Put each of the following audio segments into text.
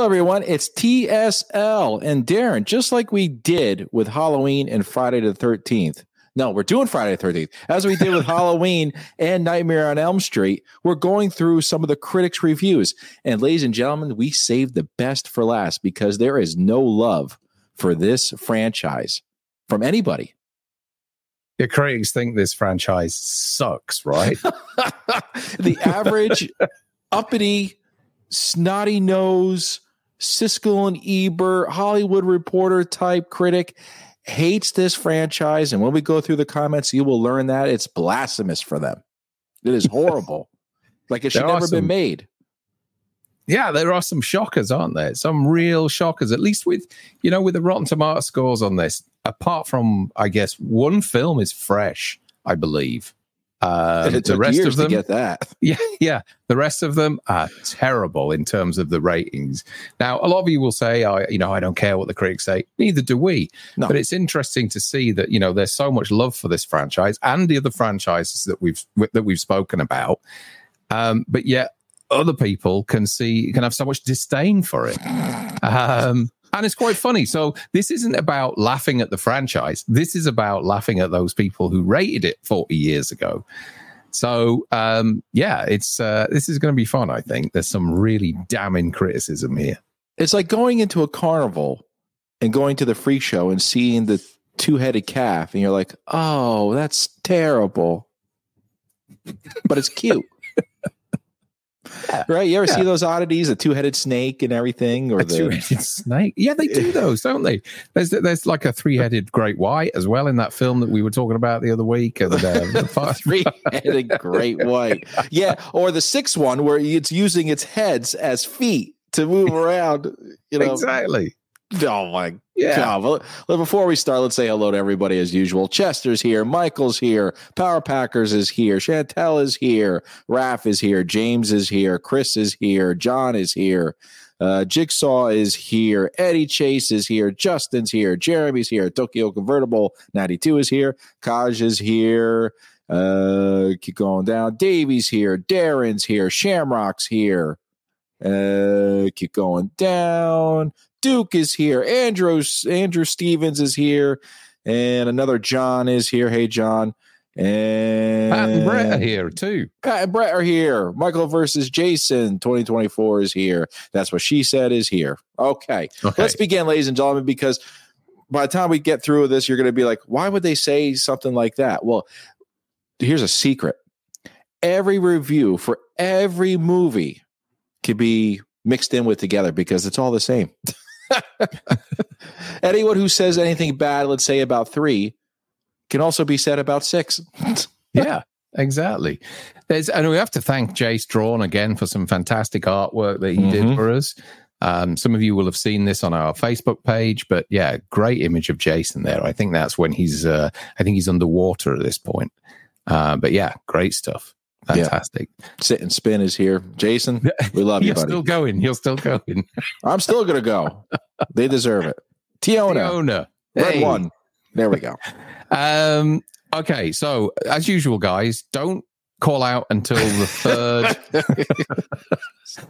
Hello, everyone. It's TSL and Darren, just like we did with Halloween and Friday the 13th. No, we're doing Friday the 13th. As we did with Halloween and Nightmare on Elm Street, we're going through some of the critics' reviews. And ladies and gentlemen, we saved the best for last because there is no love for this franchise from anybody. The critics think this franchise sucks, right? the average uppity snotty nose, Siskel and Ebert, Hollywood Reporter type critic hates this franchise. And when we go through the comments, you will learn that it's blasphemous for them. It is horrible. like it should never been made. Yeah, there are some shockers, aren't there? Some real shockers, at least with, you know, with the Rotten Tomato scores on this. Apart from, I guess, one film is fresh, I believe. Um, the rest of them get that. Yeah, yeah. The rest of them are terrible in terms of the ratings. Now, a lot of you will say, "I, you know, I don't care what the critics say." Neither do we. No. But it's interesting to see that you know there's so much love for this franchise and the other franchises that we've that we've spoken about. Um, but yet, other people can see can have so much disdain for it. Um, and it's quite funny. So this isn't about laughing at the franchise. This is about laughing at those people who rated it 40 years ago. So um, yeah, it's uh, this is going to be fun. I think there's some really damning criticism here. It's like going into a carnival and going to the freak show and seeing the two-headed calf, and you're like, "Oh, that's terrible," but it's cute. Yeah. Right? You ever yeah. see those oddities, a two-headed snake and everything, or a the two-headed snake? Yeah, they do those, don't they? There's there's like a three-headed great white as well in that film that we were talking about the other week. And, uh, three-headed great white, yeah, or the sixth one where it's using its heads as feet to move around. You know, exactly. Oh my yeah. God. Well, before we start, let's say hello to everybody as usual. Chester's here, Michael's here, Power Packers is here, Chantel is here, Raph is here, James is here, Chris is here, John is here, uh, Jigsaw is here, Eddie Chase is here, Justin's here, Jeremy's here, Tokyo Convertible 92 is here, Kaj is here. Uh, keep going down. Davey's here, Darren's here, Shamrock's here. Uh, keep going down. Duke is here. Andrew Andrew Stevens is here, and another John is here. Hey, John. And Pat and Brett are here too. Pat and Brett are here. Michael versus Jason 2024 is here. That's what she said is here. Okay. okay. Let's begin, ladies and gentlemen, because by the time we get through with this, you're going to be like, why would they say something like that? Well, here's a secret every review for every movie could be mixed in with together because it's all the same. Anyone who says anything bad, let's say about three, can also be said about six. yeah, exactly. There's, and we have to thank Jace Drawn again for some fantastic artwork that he mm-hmm. did for us. Um, some of you will have seen this on our Facebook page, but yeah, great image of Jason there. I think that's when he's, uh, I think he's underwater at this point. Uh, but yeah, great stuff. Fantastic. Yeah. Sit and spin is here. Jason, we love you, still going. You're still going. I'm still going to go. They deserve it. Tiona. Tiona. Red hey. one. There we go. Um, okay. So, as usual, guys, don't call out until the third.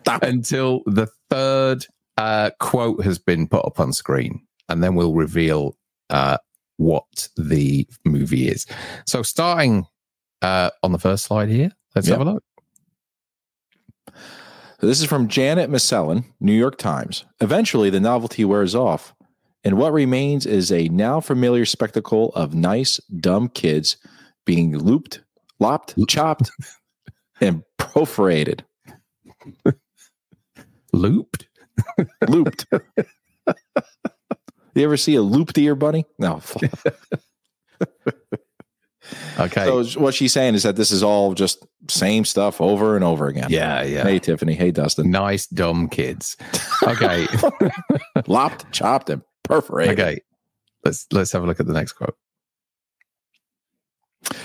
until the third uh, quote has been put up on screen. And then we'll reveal uh, what the movie is. So, starting uh, on the first slide here, Let's yep. have a look. This is from Janet Maslin, New York Times. Eventually, the novelty wears off, and what remains is a now familiar spectacle of nice, dumb kids being looped, lopped, chopped, and perforated. Looped? Looped. you ever see a looped ear bunny? No. Okay. So what she's saying is that this is all just same stuff over and over again. Yeah, yeah. Hey Tiffany. Hey Dustin. Nice dumb kids. Okay. Lopped, chopped, and perforated. Okay. Let's let's have a look at the next quote.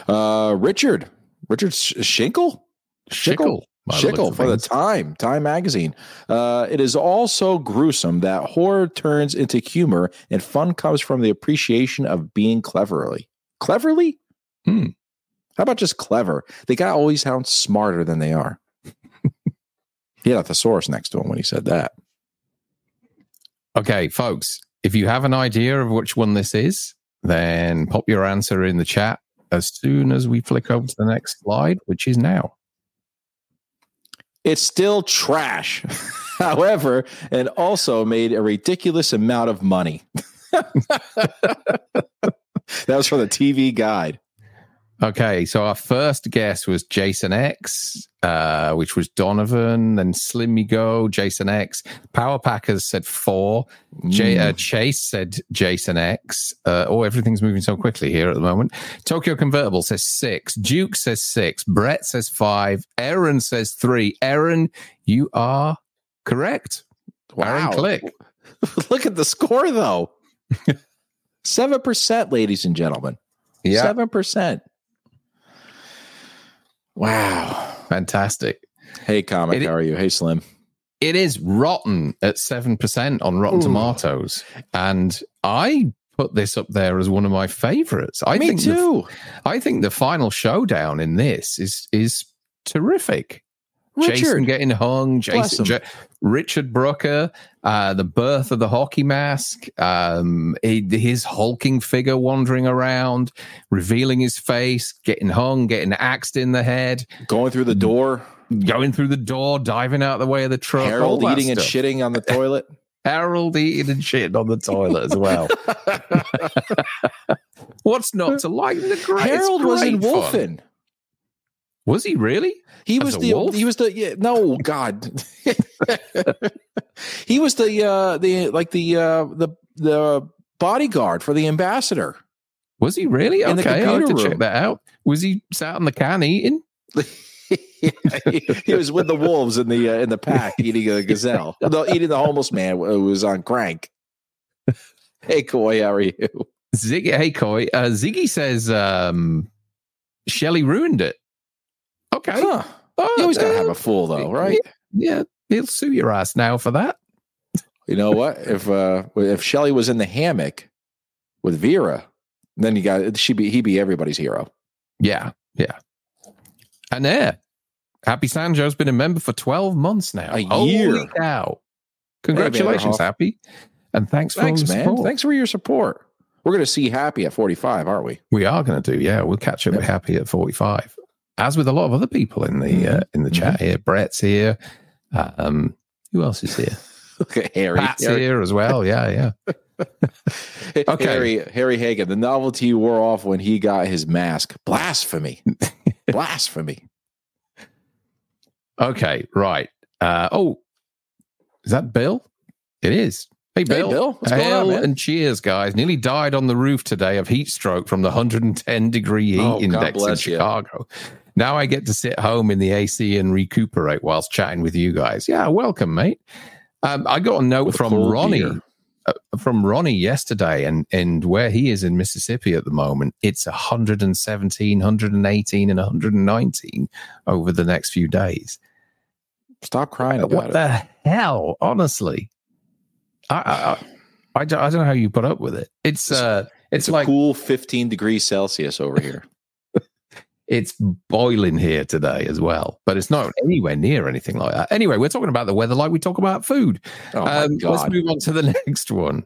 Uh, Richard. Richard Schinkel. Schickel. Schickel for the Time, Time magazine. Uh, it is all so gruesome that horror turns into humor and fun comes from the appreciation of being cleverly. Cleverly? Hmm. How about just clever? They got always sound smarter than they are. he had a thesaurus next to him when he said that. Okay, folks, if you have an idea of which one this is, then pop your answer in the chat as soon as we flick over to the next slide, which is now. It's still trash. However, and also made a ridiculous amount of money. that was from the TV guide. Okay, so our first guess was Jason X, uh, which was Donovan, then Slim Go, Jason X. Power Packers said four. J- uh, mm. Chase said Jason X. Uh, oh, everything's moving so quickly here at the moment. Tokyo Convertible says six. Duke says six. Brett says five. Aaron says three. Aaron, you are correct. Wow. Aaron Click. Look at the score, though. 7%, ladies and gentlemen. Yeah. 7%. Wow. Fantastic. Hey, comic. It, how are you? Hey, Slim. It is rotten at 7% on Rotten Ooh. Tomatoes. And I put this up there as one of my favorites. I Me think too. The, I think the final showdown in this is is terrific. Richard. Jason getting hung, Jason, J- Richard Brooker, uh, the birth of the hockey mask, um, his hulking figure wandering around, revealing his face, getting hung, getting axed in the head, going through the door, going through the door, diving out the way of the truck, Harold eating and shitting on the toilet. Harold eating and shitting on the toilet as well. What's not to like? The great, Harold was in Wolfen. Was he really? He was the wolf? he was the yeah, no god. he was the uh the like the uh the the bodyguard for the ambassador. Was he really? In okay, I have to room. check that out. Was he sat on the can eating? yeah, he, he, was with the wolves in the uh, in the pack eating a gazelle, no, eating the homeless man who was on crank. Hey, Coy, how are you? Ziggy, hey, Coy. Uh, Ziggy says um, Shelley ruined it. Okay. Huh. Oh, you always got to have a fool, though, right? Yeah, he'll sue your ass now for that. You know what? If uh if Shelly was in the hammock with Vera, then you got she be he be everybody's hero. Yeah, yeah. And there, Happy Sanjo's been a member for twelve months now. A Holy year. Cow. Congratulations, hey, Happy. And thanks for thanks, man. Support. Thanks for your support. We're going to see Happy at 45, aren't we? We are going to do, yeah. We'll catch up with Happy at 45 as with a lot of other people in the mm-hmm. uh, in the chat mm-hmm. here. Brett's here. Um, who else is here? okay, Harry. Pat's Harry. here as well. Yeah, yeah. okay, Harry, Harry Hagen. The novelty wore off when he got his mask. Blasphemy! Blasphemy! Okay, right. Uh, oh, is that Bill? It is. Hey, Bill. Hey, Bill. What's going on, and cheers, guys. Nearly died on the roof today of heat stroke from the 110 degree heat oh, index in Chicago. You. Now I get to sit home in the AC and recuperate whilst chatting with you guys. Yeah, welcome, mate. Um, I got a note with from Ronnie. Uh, from Ronnie yesterday, and and where he is in Mississippi at the moment, it's 117, 118, and 119 over the next few days. Stop crying about what it. the hell? Honestly, I, I, I, don't, I don't know how you put up with it. It's uh, it's, it's like cool 15 degrees Celsius over here. It's boiling here today as well, but it's not anywhere near anything like that. Anyway, we're talking about the weather like we talk about food. Oh um, let's move on to the next one.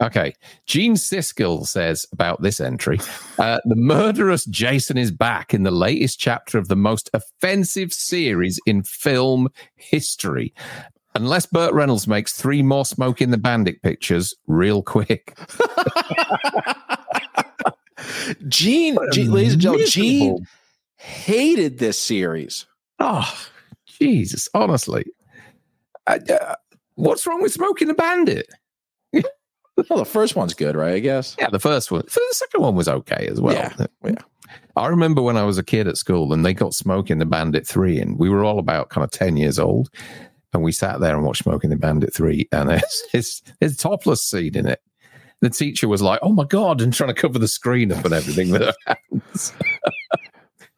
Okay. Gene Siskel says about this entry uh, The murderous Jason is back in the latest chapter of the most offensive series in film history. Unless Burt Reynolds makes three more Smokey and the Bandit pictures real quick. Gene, Gene ladies and gentlemen, Gene hated this series. Oh, Jesus, honestly. I, uh, what's wrong with smoking a bandit? well, the first one's good, right? I guess. Yeah, the first one. The second one was okay as well. Yeah. yeah. I remember when I was a kid at school and they got Smokey and the Bandit 3, and we were all about kind of 10 years old. And we sat there and watched Smokey and the Bandit 3, and it's, it's, it's topless scene in it the teacher was like, "Oh my god!" and trying to cover the screen up and everything with her hands.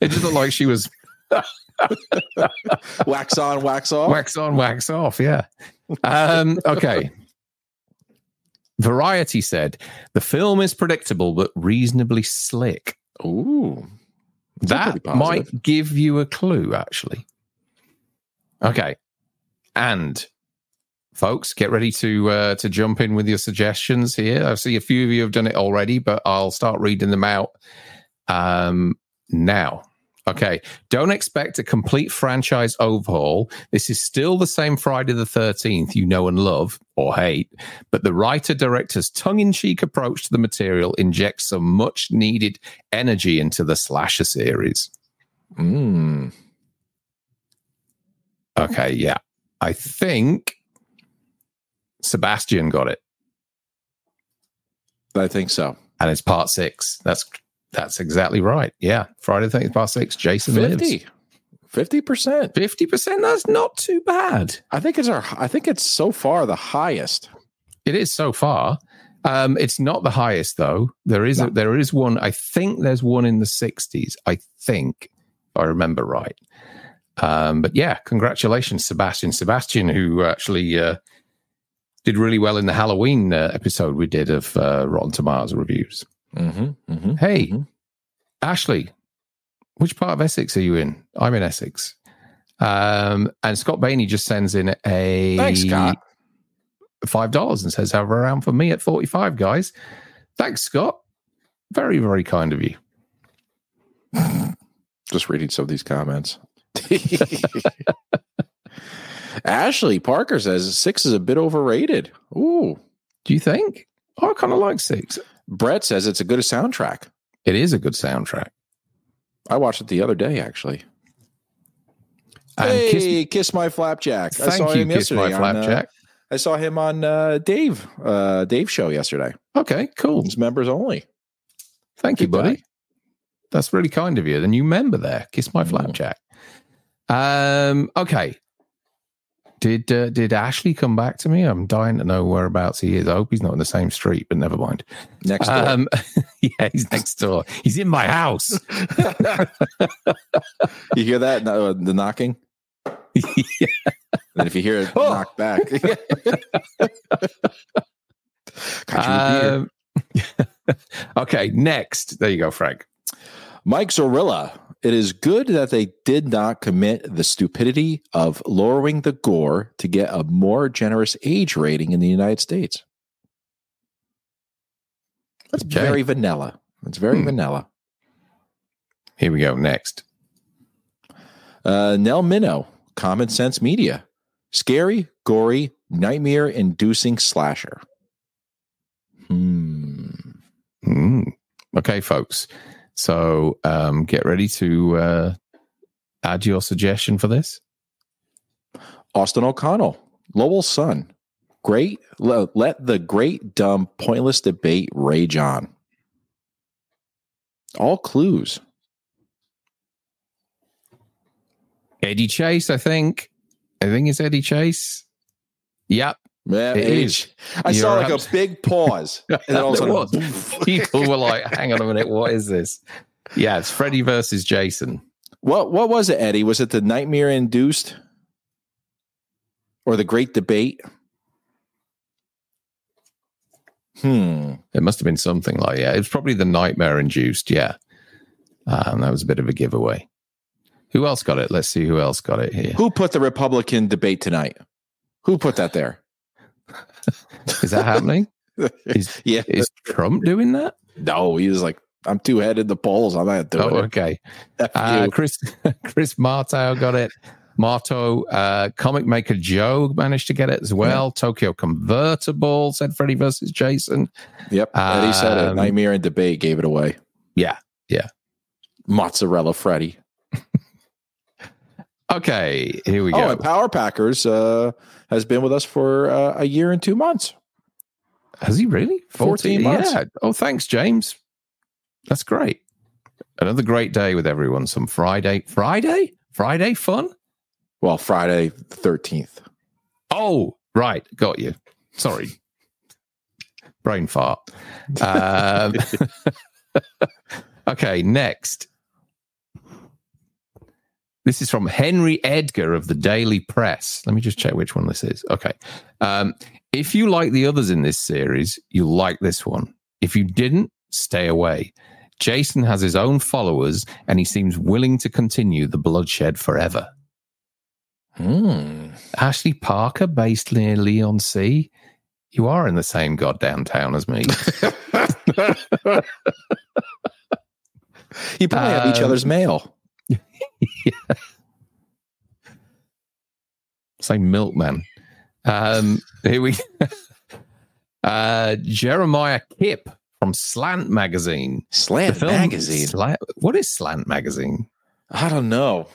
it just looked like she was wax on, wax off, wax on, wax off. Yeah. Um, okay. Variety said the film is predictable but reasonably slick. Ooh, that might give you a clue, actually. Okay, and folks, get ready to uh, to jump in with your suggestions here. I see a few of you have done it already, but I'll start reading them out um, now. Okay, don't expect a complete franchise overhaul. This is still the same Friday the 13th you know and love or hate, but the writer director's tongue in cheek approach to the material injects some much needed energy into the slasher series. Mm. Okay, yeah. I think Sebastian got it. I think so. And it's part six. That's that's exactly right. Yeah. Friday the 13th, part six. Jason 50. lives. 50%. 50%. That's not too bad. I think it's our I think it's so far the highest. It is so far. Um, it's not the highest though. There is no. a, there is one. I think there's one in the 60s. I think, I remember right. Um, but yeah, congratulations, Sebastian. Sebastian, who actually uh, did really well in the Halloween uh, episode we did of uh, Rotten Tomatoes reviews. Mm-hmm, mm-hmm, hey, mm-hmm. Ashley, which part of Essex are you in? I'm in Essex. Um, and Scott Bainey just sends in a thanks, Scott. Five dollars and says, "Have around for me at forty-five, guys." Thanks, Scott. Very, very kind of you. Just reading some of these comments. Ashley Parker says six is a bit overrated. Ooh. Do you think? Oh, I kind of like six. Brett says it's a good soundtrack. It is a good soundtrack. I watched it the other day, actually. And hey, kiss, kiss, my flapjack! Thank I saw you, him kiss yesterday. My flapjack. On, uh, I saw him on uh, Dave uh, Dave show yesterday. Okay, cool. It's members only. Thank Good you, buddy. Guy. That's really kind of you. The new member there. Kiss my mm. flapjack. Um, okay. Did uh, did Ashley come back to me? I'm dying to know whereabouts he is. I hope he's not in the same street, but never mind. Next door. Um, yeah, he's next door. He's in my house. you hear that? No, the knocking. yeah. And if you hear it oh. knock back, um, okay. Next, there you go, Frank. Mike Zorilla it is good that they did not commit the stupidity of lowering the gore to get a more generous age rating in the United States. That's okay. very vanilla. It's very hmm. vanilla. Here we go. Next. Uh, Nell Minow, Common Sense Media. Scary, gory, nightmare inducing slasher. Hmm. Mm. Okay, folks. So um, get ready to uh, add your suggestion for this. Austin O'Connell, Lowell's son. Great. Let the great, dumb, pointless debate rage on. All clues. Eddie Chase, I think. I think it's Eddie Chase. Yep. Yeah, it is. I You're saw like a big pause, and then all of a sudden, people were like, "Hang on a minute, what is this?" Yeah, it's Freddy versus Jason. What what was it, Eddie? Was it the nightmare induced, or the Great Debate? Hmm. It must have been something like yeah. It was probably the nightmare induced. Yeah, um, that was a bit of a giveaway. Who else got it? Let's see who else got it here. Who put the Republican debate tonight? Who put that there? Is that happening? Is, yeah. Is Trump doing that? No, he was like, I'm too headed the polls. I'm not doing oh, okay. Uh, Chris Chris Marto got it. Marto, uh, comic maker Joe managed to get it as well. Yeah. Tokyo Convertible said Freddy versus Jason. Yep. Um, said it. Um, Nightmare and Debate gave it away. Yeah. Yeah. Mozzarella Freddy. Okay. Here we oh, go. Oh, Power Packers uh, has been with us for uh, a year and two months. Has he really? 14, 14 months. Yeah. Oh, thanks, James. That's great. Another great day with everyone. Some Friday, Friday, Friday fun. Well, Friday the thirteenth. Oh, right, got you. Sorry, brain fart. Um, okay, next. This is from Henry Edgar of the Daily Press. Let me just check which one this is. Okay. Um, if you like the others in this series, you'll like this one. If you didn't, stay away. Jason has his own followers and he seems willing to continue the bloodshed forever. Hmm. Ashley Parker, based near Leigh-on-Sea. You are in the same goddamn town as me. you probably um, have each other's um, mail. Yeah. Same milkman. Um, here we uh, Jeremiah Kipp from Slant Magazine. Slant Magazine. Slant, what is Slant Magazine? I don't know.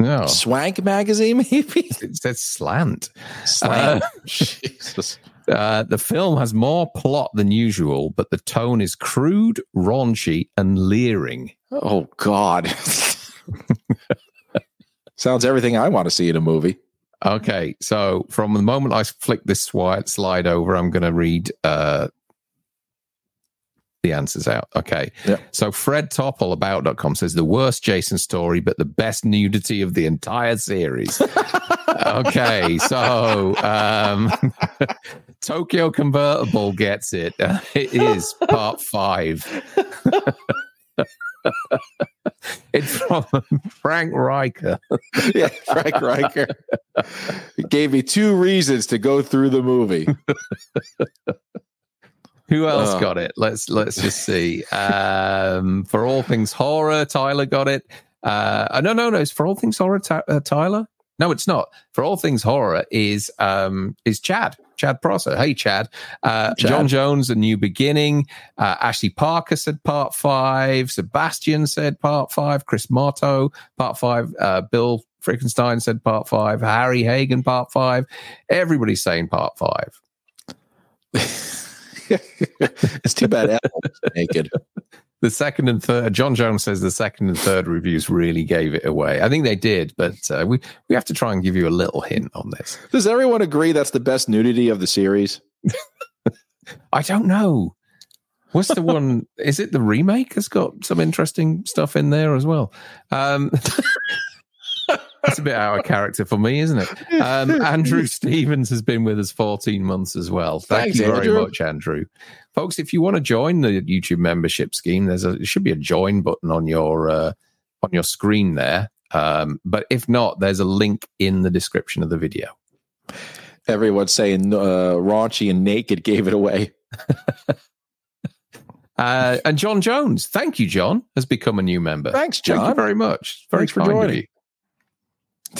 No. Swank Magazine, maybe? It says Slant. Slant. Uh, Jesus. Uh, the film has more plot than usual, but the tone is crude, raunchy, and leering. Oh, God. Sounds everything I want to see in a movie. Okay, so from the moment I flick this slide over, I'm going to read uh, the answers out. Okay. Yeah. So Fred Topel about.com says the worst Jason story, but the best nudity of the entire series. okay. So um, Tokyo Convertible gets it. it is part five. It's from Frank Riker. yeah, Frank Riker. It gave me two reasons to go through the movie. Who else oh. got it? Let's let's just see. Um, for all things horror, Tyler got it. Uh, no, no, no. It's for all things horror, uh, Tyler. No, it's not. For all things horror is um is Chad. Chad Prosser. Hey, Chad. Uh, Chad. John Jones, A New Beginning. Uh, Ashley Parker said part five. Sebastian said part five. Chris Motto, part five. Uh, Bill Frickenstein said part five. Harry Hagen, part five. Everybody's saying part five. it's too bad Apple's naked. The second and third, John Jones says the second and third reviews really gave it away. I think they did, but uh, we we have to try and give you a little hint on this. Does everyone agree that's the best nudity of the series? I don't know. What's the one? Is it the remake? Has got some interesting stuff in there as well. Um, that's a bit out of character for me, isn't it? Um, Andrew Stevens has been with us 14 months as well. Thank Thanks, you very Andrew. much, Andrew. Folks, if you want to join the YouTube membership scheme, there's a there should be a join button on your uh, on your screen there. Um, but if not, there's a link in the description of the video. Everyone's saying uh, raunchy and naked gave it away. uh, and John Jones, thank you, John, has become a new member. Thanks, John. Thank you very much. Very Thanks for joining.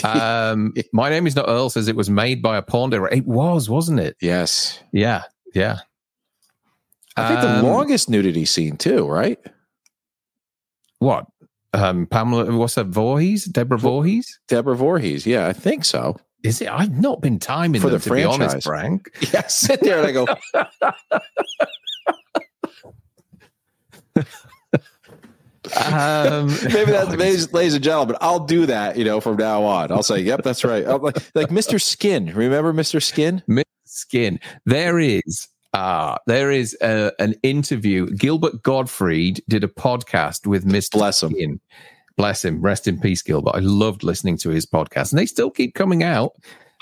um, my name is not Earl. Says it was made by a porn director. It was, wasn't it? Yes. Yeah. Yeah. I think um, the longest nudity scene too, right? What? Um, Pamela, what's that? Voorhees? Deborah Voorhees? Deborah Voorhees. Yeah, I think so. Is it? I've not been timing for them, the to franchise. be honest, Frank. Yeah, sit there and I go. Um, maybe that's maybe, ladies and gentlemen. I'll do that. You know, from now on, I'll say, "Yep, that's right." Like, like Mr. Skin. Remember Mr. Skin? Mr. Skin. There is uh, there is a, an interview. Gilbert Gottfried did a podcast with Mr. Bless him. Skin. Bless him. Rest in peace, Gilbert. I loved listening to his podcast, and they still keep coming out.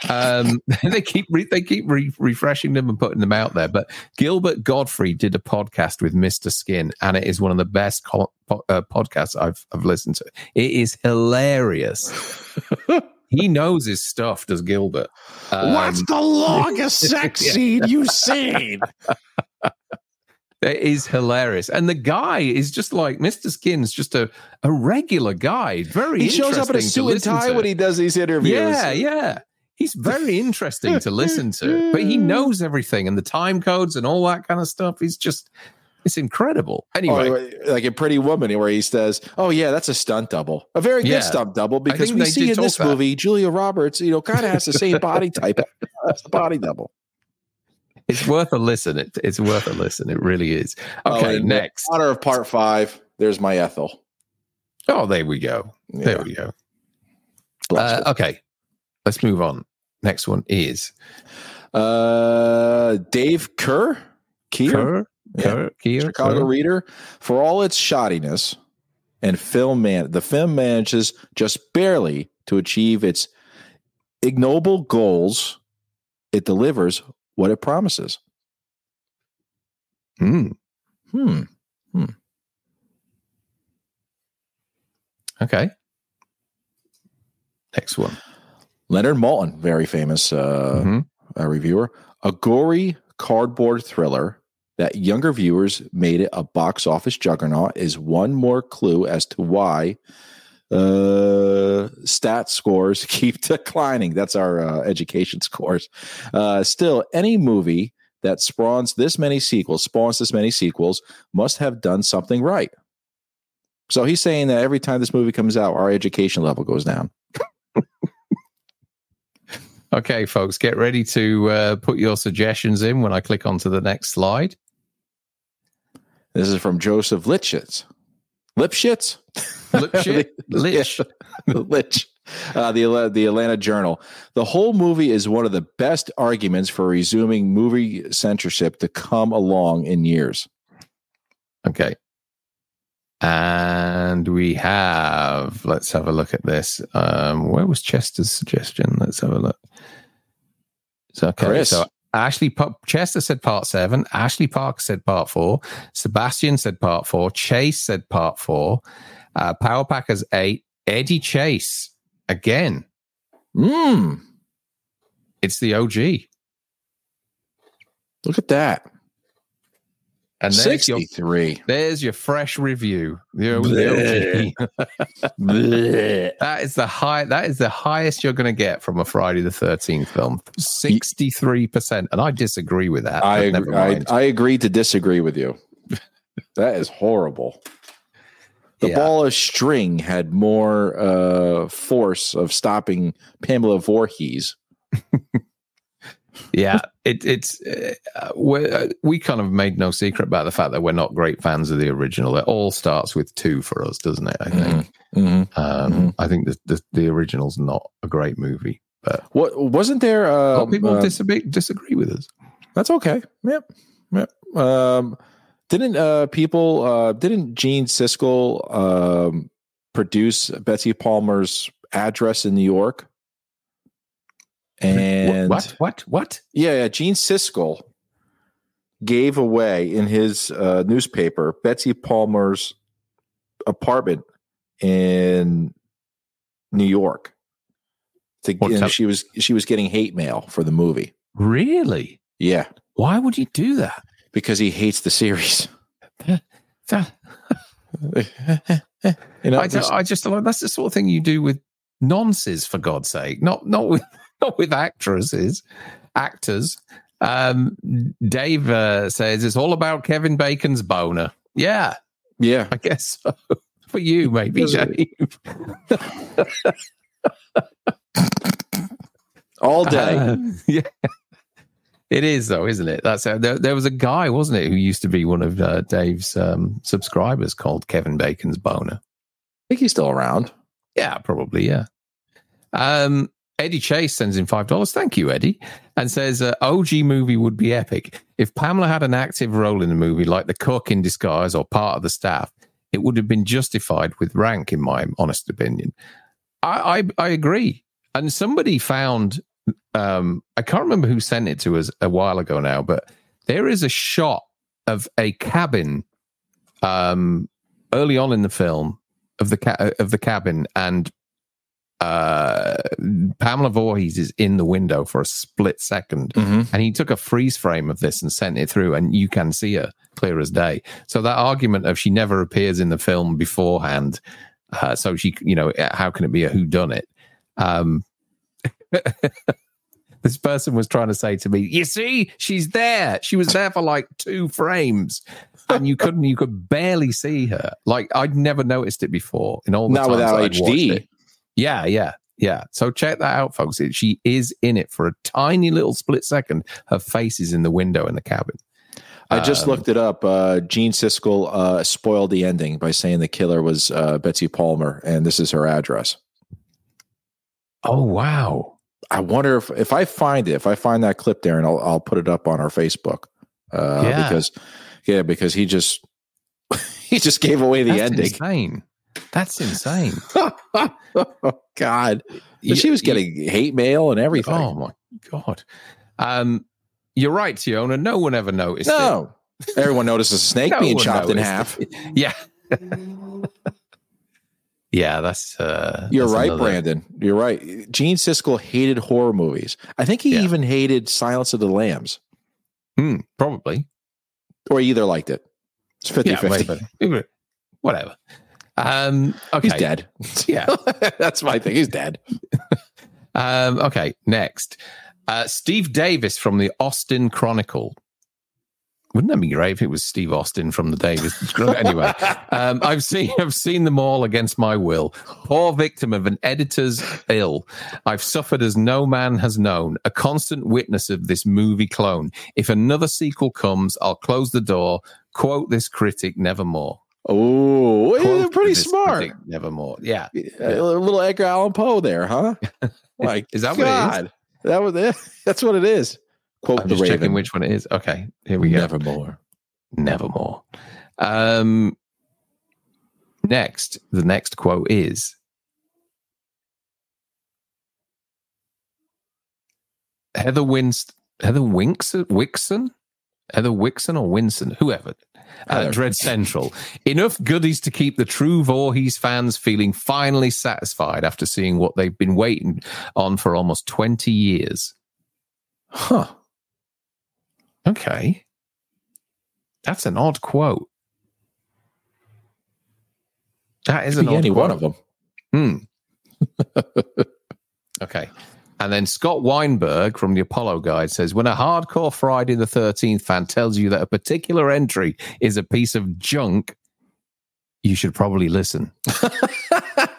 Um, they keep re- they keep re- refreshing them and putting them out there. But Gilbert Gottfried did a podcast with Mister Skin, and it is one of the best co- po- uh, podcasts I've I've listened to. It is hilarious. he knows his stuff. Does Gilbert? Um, What's the longest sex scene you've seen? It is hilarious. And the guy is just like Mr. Skin's just a, a regular guy. Very He shows up in a suit and tie when he does these interviews. Yeah, yeah. He's very interesting to listen to, but he knows everything and the time codes and all that kind of stuff. He's just, it's incredible. Anyway, oh, like a Pretty Woman, where he says, "Oh yeah, that's a stunt double, a very good stunt double." Because we see in this that. movie, Julia Roberts, you know, kind of has the same body type. That's the body double. It's worth a listen. It, it's worth a listen. It really is. Oh, okay, oh, next. Honor of part five. There's my Ethel. Oh, there we go. Yeah. There we go. Uh, okay, let's move on. Next one is uh, Dave Kehr. Keir? Kerr? Keir? Chicago Kerr? Reader. For all its shoddiness and film man, the film manages just barely to achieve its ignoble goals. It delivers what it promises. Hmm. Hmm. Hmm. Okay. Next one. Leonard Maltin, very famous uh, mm-hmm. uh, reviewer. A gory cardboard thriller that younger viewers made it a box office juggernaut is one more clue as to why uh, stat scores keep declining. That's our uh, education scores. Uh, still, any movie that spawns this many sequels, spawns this many sequels, must have done something right. So he's saying that every time this movie comes out, our education level goes down. okay, folks, get ready to uh, put your suggestions in when I click onto the next slide. This is from Joseph Litschitz. Lipschitz? Lipschitz? Lich. Lich. Uh, the, the Atlanta Journal. The whole movie is one of the best arguments for resuming movie censorship to come along in years. Okay. And we have, let's have a look at this. Um, where was Chester's suggestion? Let's have a look. So, okay, Chris. so Ashley Chester said part seven. Ashley Parker said part four. Sebastian said part four. Chase said part four. Uh, Power Packers eight. Eddie Chase again. Hmm. It's the OG. Look at that. And there's 63. Your, there's your fresh review. The, that is the high. That is the highest you're going to get from a Friday the Thirteenth film. Sixty three percent, and I disagree with that. I I, I agree to disagree with you. that is horrible. The yeah. ball of string had more uh, force of stopping Pamela Voorhees yeah, it, it's uh, uh, we kind of made no secret about the fact that we're not great fans of the original. It all starts with two for us, doesn't it? I think. Mm-hmm. mm-hmm. Um, mm-hmm. I think the, the, the original's not a great movie, but what wasn't there? Uh, people uh, disagree disagree with us. That's okay. Yep. Yep. Um, didn't uh, people? Uh, didn't Gene Siskel um, produce Betsy Palmer's address in New York? And what? What? What? Yeah, yeah. Gene Siskel gave away in his uh, newspaper Betsy Palmer's apartment in New York. To, she was she was getting hate mail for the movie. Really? Yeah. Why would he do that? Because he hates the series. you know, I, I just that's the sort of thing you do with nonsense, for God's sake. Not not with with actresses, actors. Um, Dave uh, says it's all about Kevin Bacon's boner. Yeah, yeah, I guess so. For you, maybe, Dave. all day. Uh, yeah. It is though, isn't it? That's uh, there, there, was a guy, wasn't it, who used to be one of uh, Dave's um, subscribers called Kevin Bacon's Boner. I think he's still around. Yeah, probably. Yeah. Um, Eddie Chase sends in five dollars. Thank you, Eddie, and says uh, OG movie would be epic if Pamela had an active role in the movie, like the cook in disguise or part of the staff. It would have been justified with rank, in my honest opinion. I I, I agree. And somebody found um, I can't remember who sent it to us a while ago now, but there is a shot of a cabin um, early on in the film of the ca- of the cabin, and uh, Pamela Voorhees is in the window for a split 2nd mm-hmm. and he took a freeze frame of this and sent it through, and you can see her clear as day. So that argument of she never appears in the film beforehand, uh, so she, you know, how can it be a who done it? Um, this person was trying to say to me, "You see, she's there. She was there for like two frames." and you couldn't you could barely see her like i'd never noticed it before in all the not without hd yeah, yeah, yeah. So check that out, folks. She is in it for a tiny little split second. Her face is in the window in the cabin. I just um, looked it up. Uh, Gene Siskel uh, spoiled the ending by saying the killer was uh, Betsy Palmer, and this is her address. Oh wow! I wonder if if I find it, if I find that clip there, and I'll I'll put it up on our Facebook. Uh, yeah. Because yeah, because he just he just gave away the That's ending. Insane. That's insane. oh, God. she was getting hate mail and everything. Oh, my God. Um, you're right, Tiona. No one ever noticed no. It. Everyone notices a snake no being chopped in half. It. Yeah. Yeah, that's. Uh, You're that's right, another- Brandon. You're right. Gene Siskel hated horror movies. I think he Yeah. even hated Silence of the Lambs, Hmm, probably. or he either liked it. It's 50 Yeah, 50. Whatever. Um, okay. He's dead. Yeah. That's my thing. He's dead. Um, okay. Next, uh, Steve Davis from the Austin Chronicle. Wouldn't that be great if it was Steve Austin from the Davis? anyway, um, I've seen I've seen them all against my will. Poor victim of an editor's ill. I've suffered as no man has known. A constant witness of this movie clone. If another sequel comes, I'll close the door. Quote this critic nevermore. Oh, Quote pretty smart. nevermore. Yeah. A little Edgar Allan Poe there, huh? Like, Is that what it is? That was it. That's what it is. Quote I'm the just Raven. checking which one it is. Okay, here we go. Nevermore. Nevermore. Um, next, the next quote is Heather Winst Heather Winks Wixon? Heather Wixon or Winson, whoever. Uh, Heather. Dread Central. Enough goodies to keep the true Voorhees fans feeling finally satisfied after seeing what they've been waiting on for almost 20 years. Huh. Okay. That's an odd quote. That is an odd any quote. one of them. Hmm. okay. And then Scott Weinberg from the Apollo Guide says when a hardcore Friday the 13th fan tells you that a particular entry is a piece of junk, you should probably listen.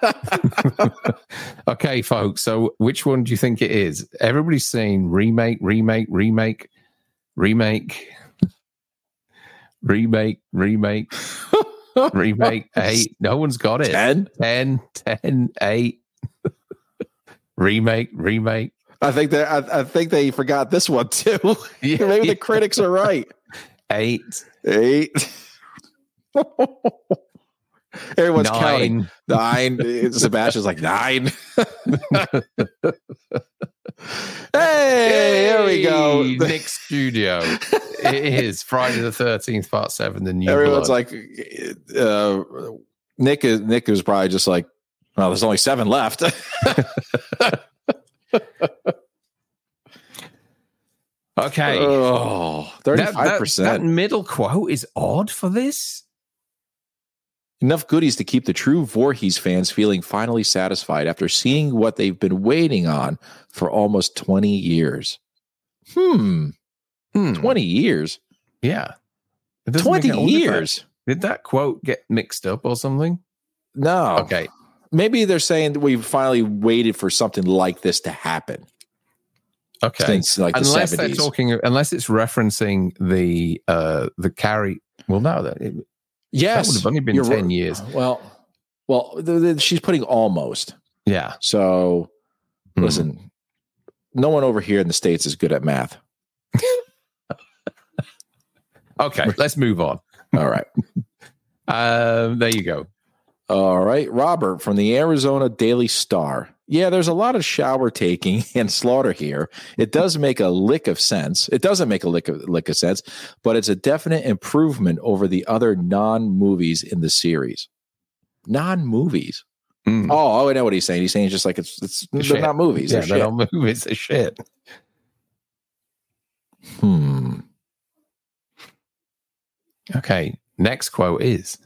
okay, folks. So which one do you think it is? Everybody's saying remake, remake, remake, remake, remake, remake, remake, eight. No one's got it. 10? 10, 10, 8. Remake, remake. I think that I, I think they forgot this one too. Yeah, Maybe yeah. the critics are right. 8, Eight. Everyone's counting. 9. Nine. Sebastian's like nine. hey, there we go. Nick Studio. it is Friday the 13th, part 7, the new Everyone's blood. like, uh, Nick is Nick is probably just like, well, there's only seven left. okay. oh, That- that- 35%. That, middle quote is odd for this. Enough goodies to keep the true Voorhees fans feeling finally satisfied after seeing what they've been waiting on for almost 20 years. Hmm, Hmm. 20 years? Yeah. It doesn't make 20 it- I wonder if that- years? Did that quote get mixed up or something? No. Okay. Maybe they're saying that we've finally waited for something like this to happen Okay. since like the unless they're talking, unless it's referencing the uh the Carrie. Well, no, that, it, that yes. would have only been ten right. years. Well, well, the, the, she's putting almost. Yeah. So Hmm. listen, no one over here in the states is good at math. Okay. Let's move on. All right. Um, there you go. All right. Robert from the Arizona Daily Star. Yeah, there's a lot of shower taking and slaughter here. It does make a lick of sense. It doesn't make a lick of, lick of sense, but it's a definite improvement over the other non movies in the series. Non movies. Mm. Oh, oh, I know what he's saying. He's saying it's just like it's it's they're not movies. yeah, they're they shit. don't move. It's a shit. Hmm. Okay. Next quote is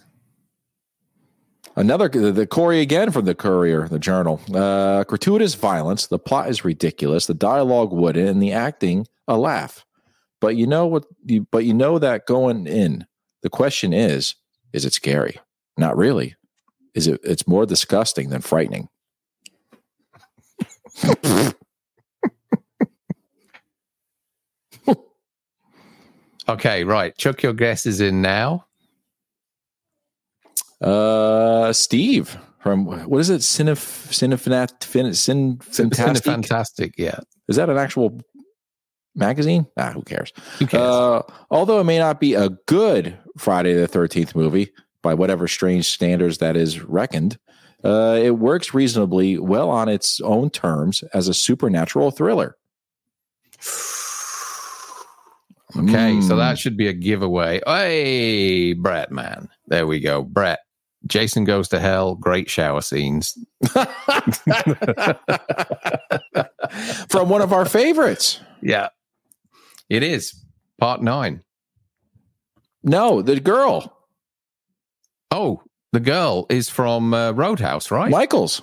Another the, Corey again from the Courier, the Journal. Uh, gratuitous violence. The plot is ridiculous. The dialogue wooden, and the acting a laugh. But you know what? You, but you know that going in, the question is: Is it scary? Not really. Is it? It's more disgusting than frightening. okay. Right. Chuck your guesses in now. Uh, Steve from what is it? Cinef, Cinefanat, fin, Cin, Fantastic. Fantastic. Yeah. Is that an actual magazine? Ah, who cares? Who cares? Uh, although it may not be a good Friday the 13th movie by whatever strange standards that is reckoned, uh, it works reasonably well on its own terms as a supernatural thriller. Okay, so Mm. that should be a giveaway. Hey, Brett, man. There we go. Brett. Jason Goes to Hell, great shower scenes. From one of our favorites. Yeah. It is. Part nine. No, the girl. Oh, the girl is from uh, Roadhouse, right? Michaels.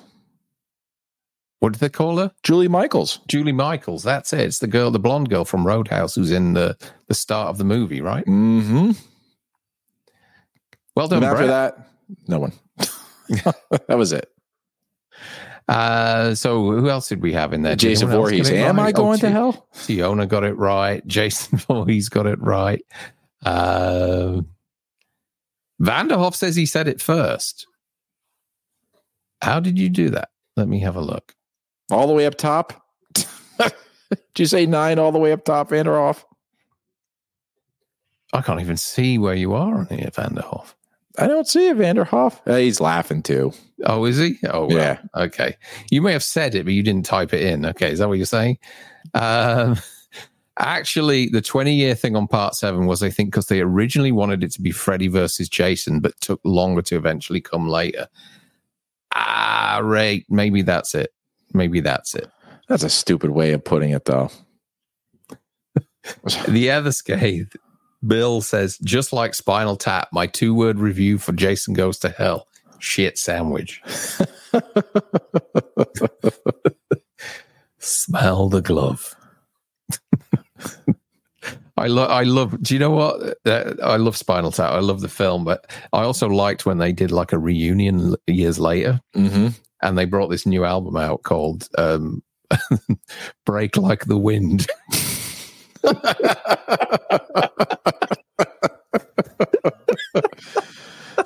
What do they call her? Julie Michaels. Julie Michaels. That's it. It's the girl, the blonde girl from Roadhouse, who's in the the start of the movie, right? Mm-hmm. Well done. And after Brett. that, no one. that was it. Uh, so who else did we have in there? Jason Voorhees. Am right? I going Oh, to hell? Fiona got it right. Jason Voorhees got it right. Uh, Vanderhoff says he said it first. How did you do that? Let me have a look. All the way up top. Did you say nine all the way up top, Vanderhoff? I can't even see where you are on here, Vanderhoff. I don't see it, Vanderhoff. Uh, he's laughing too. Oh, is he? Oh, well, Yeah. Okay. You may have said it, but you didn't type it in. Okay. Is that what you're saying? Um, actually, the 20 year thing on part seven was, I think, because they originally wanted it to be Freddy versus Jason, but took longer to eventually come later. Ah, right. Maybe that's it. Maybe that's it. That's a stupid way of putting it, though. The other scathe, Bill says, just like Spinal Tap, my two word review for Jason Goes to Hell shit sandwich. Smell the glove. I love, I love, do you know what? Uh, I love Spinal Tap. I love the film, but I also liked when they did like a reunion years later Mm-hmm. and they brought this new album out called um, Break Like the Wind.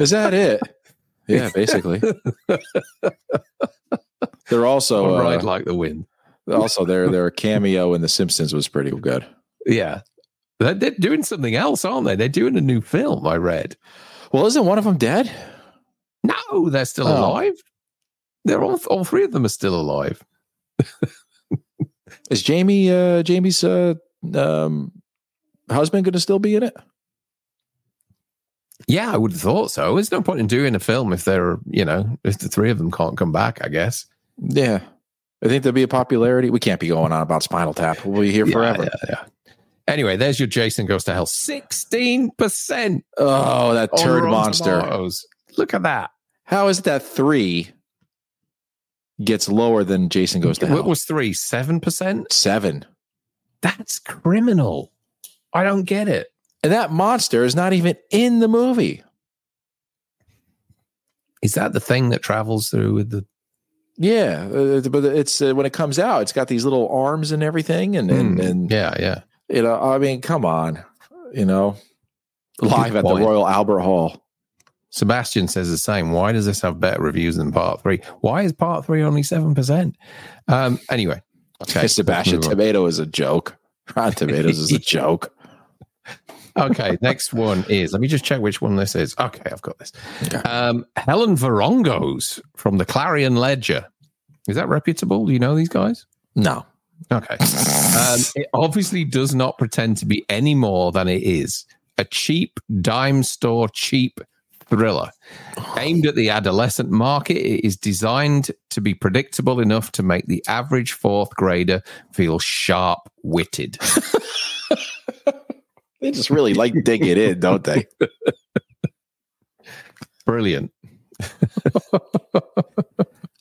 Is that it? Yeah, basically. They're also Ride uh, Like the Wind. also their their cameo in The Simpsons was pretty good. Yeah. They're, they're doing something else, aren't they? They're doing a new film, I read. Well, isn't one of them dead? No, they're still Oh. alive. They're all, all three of them are still alive. Is Jamie uh Jamie's uh um husband going to still be in it? Yeah, I would have thought so. There's no point in doing a film if they're, you know, if the three of them can't come back, I guess. Yeah. I think there'll be a popularity. We can't be going on about Spinal Tap. We'll be here Yeah, forever. yeah, yeah. Anyway, there's your Jason Goes to Hell. 16% Oh, that turd monster. Tomatoes. Look at that. How is it that three gets lower than Jason Goes to Hell? What was three? 7%? Seven. That's criminal. I don't get it. And that monster is not even in the movie. Is that the thing that travels through with the Yeah, uh, but it's uh, when it comes out, it's got these little arms and everything, and and, Mm, and Yeah, yeah. you know, I mean, come on, you know, live at the. Royal Albert Hall. Sebastian says the same. Why does this have better reviews than part three? Why is part three only seven percent? Um, anyway, okay. Sebastian let's move on. Tomato is a joke. Rotten Tomatoes is a joke. okay, next one is. Let me just check which one this is. Okay, I've got this. Okay. Um, Helen Verongos from the Clarion Ledger. Is that reputable? Do you know these guys? No, Okay. Um, it obviously does not pretend to be any more than it is a cheap dime store cheap thriller aimed at the adolescent market. It is designed to be predictable enough to make the average fourth grader feel sharp witted. they just really like dig it in, don't they? Brilliant.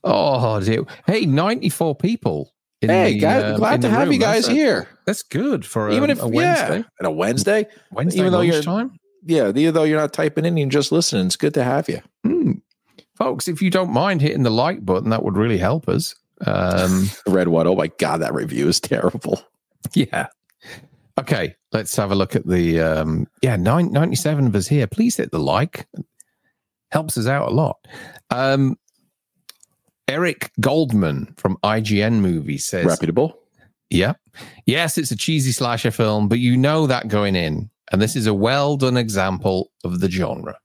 oh, dear. Hey, 94 people. in hey, the, guys, um, glad to have room. you guys That's- here. That's good for a, Even if a Wednesday. yeah, and a Wednesday, Wednesday even though you're- lunchtime. Yeah. Even though you're not typing in, you're just listening. It's good to have you. Hmm. Folks, if you don't mind hitting the like button, that would really help us. Um, Red one. Oh my god, that review is terrible. yeah. Okay, let's have a look at the. Um, yeah, nine, 97 of us here. Please hit the like. Helps us out a lot. Um, Eric Goldman from IGN Movie says, Reputable. Yeah. Yes, it's a cheesy slasher film, but you know that going in. And this is a well done example of the genre.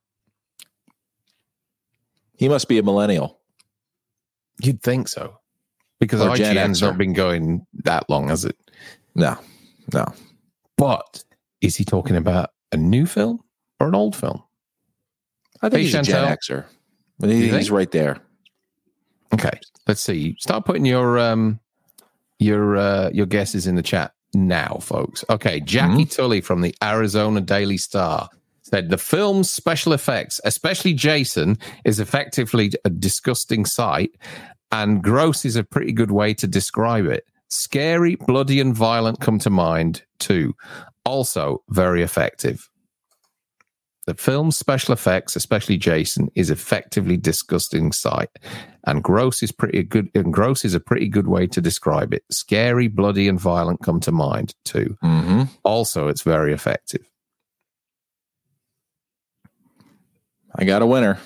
He must be a millennial. You'd think so. Because Or IGN's not been going that long, has it? No, no. But is he talking about a new film or an old film? I think Hey, he's a Gen Chantel. Xer. He, he's right there. Okay, let's see. Start putting your um your uh, your guesses in the chat now, folks. Okay, Jacqui mm-hmm. Tully from the Arizona Daily Star said the film's special effects, especially Jason, is effectively a disgusting sight, and gross is a pretty good way to describe it. Scary, bloody, and violent come to mind too. Also, very effective. The film's special effects, especially Jason, is effectively disgusting sight, and gross is pretty good. And gross is a pretty good way to describe it. Scary, bloody, and violent come to mind too. Mm-hmm. Also, it's very effective. I got a winner.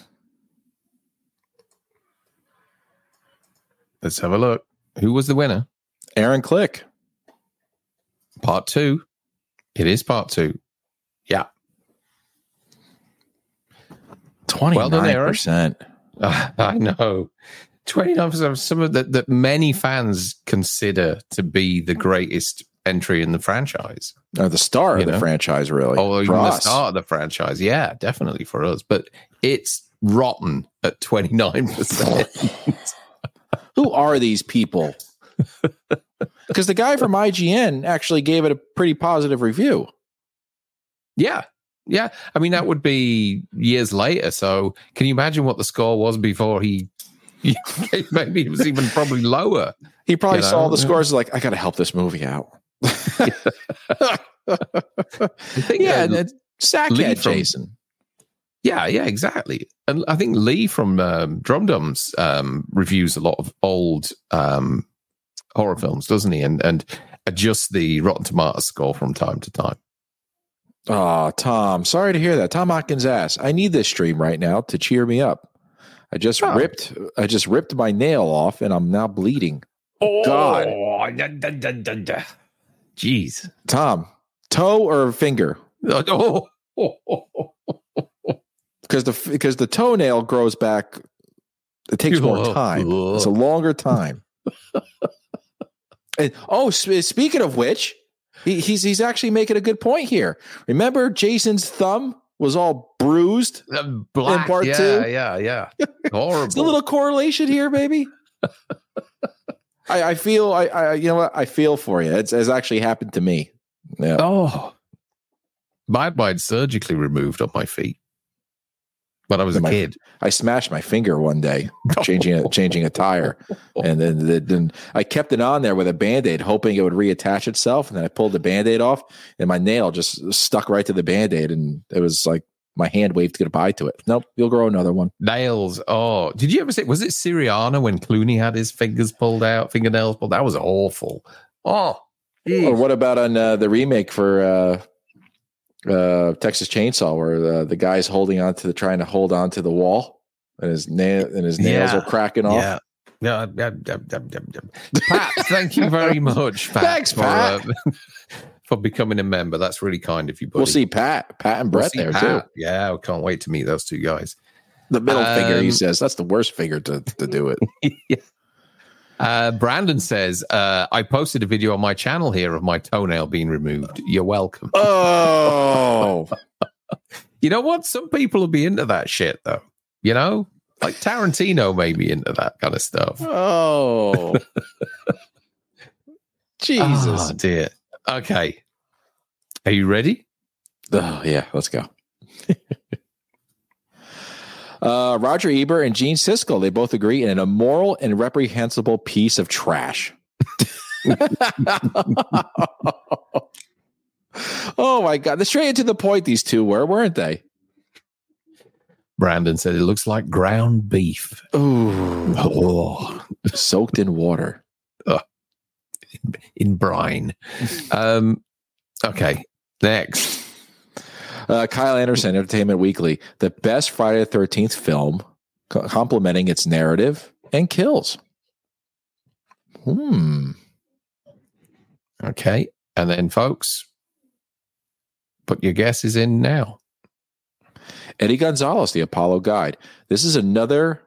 Let's have a look. Who was the winner? Aaron Click. Part two. It is part two. Yeah. 29%. Well done, uh, I know. 29% of some of that that many fans consider to be the greatest entry in the franchise. Or the star you of know? the franchise, really. Oh, even the star of the franchise. Yeah, definitely for us. But it's rotten at 29%. Who are these people? Because the guy from IGN actually gave it a pretty positive review. Yeah. Yeah. I mean, that would be years later. So can you imagine what the score was before he, maybe it was even probably lower? He probably you know? saw the scores like, I got to help this movie out. yeah. Uh, Sackhead Jason. Yeah, yeah, exactly. And I think Lee from um, Drum Dums um, reviews a lot of old um, horror films, doesn't he? And and adjusts the Rotten Tomatoes score from time to time. Oh, Tom, sorry to hear that. Tom Atkins ass. I need this stream right now to cheer me up. I just oh. ripped I just ripped my nail off and I'm now bleeding. Oh God. Da, da, da, Jeez. Tom, toe or finger? Oh. Because the because the toenail grows back it takes more time. It's a longer time. and, oh, speaking of which, he, he's he's actually making a good point here. Remember, Jason's thumb was all bruised uh, Black, in part yeah, two. Yeah, yeah, yeah. Horrible. it's a little correlation here, baby. I, I, feel I, I you know what I feel for you. It's, it's actually happened to me. Yeah. Oh, my mine surgically removed on my feet when I was a my, kid. I smashed my finger one day changing a, changing a tire, and then, then I kept it on there with a band aid, hoping it would reattach itself. And then I pulled the band aid off, and my nail just stuck right to the band aid, and it was like my hand waved goodbye to it. Nope, you'll grow another one. Nails. Oh, did you ever see? Was it Syriana when Clooney had his fingers pulled out, fingernails pulled? That was awful. Oh. Or what about on uh, the remake for uh, uh, Texas Chainsaw, where the, the guy's holding on to the trying to hold on to the wall, and his nail and his nails yeah. are cracking off. Yeah. Yeah, yeah, yeah, Pat, thank you very much. Pat, Thanks, for, Pat. Uh, for becoming a member. That's really kind of you, buddy. We'll see Pat, Pat and Brett we'll there Pat. too. Yeah, I can't wait to meet those two guys. The middle um, finger, he um, says, that's the worst finger to, to do it. yeah. Uh, Brandon says, uh, I posted a video on my channel here of my toenail being removed. You're welcome. Oh. you know what? Some people will be into that shit, though. You know, like Tarantino may be into that kind of stuff. Oh. Jesus. Oh, dear. Okay. Are you ready? Oh, yeah. Let's go. Uh, Roger Ebert and Gene Siskel, they both agree in an immoral and reprehensible piece of trash. oh my god! They're straight to the point. These two were, weren't they? Brandon said it looks like ground beef. Ooh, oh. soaked in water, in, in brine. Um, okay, next. Uh, Kyle Anderson, Entertainment Weekly, the best Friday the Thirteenth film, complementing its narrative and kills. Hmm. Okay, and then folks, put your guesses in now. Eddie Gonzalez, The Apollo Guide. This is another.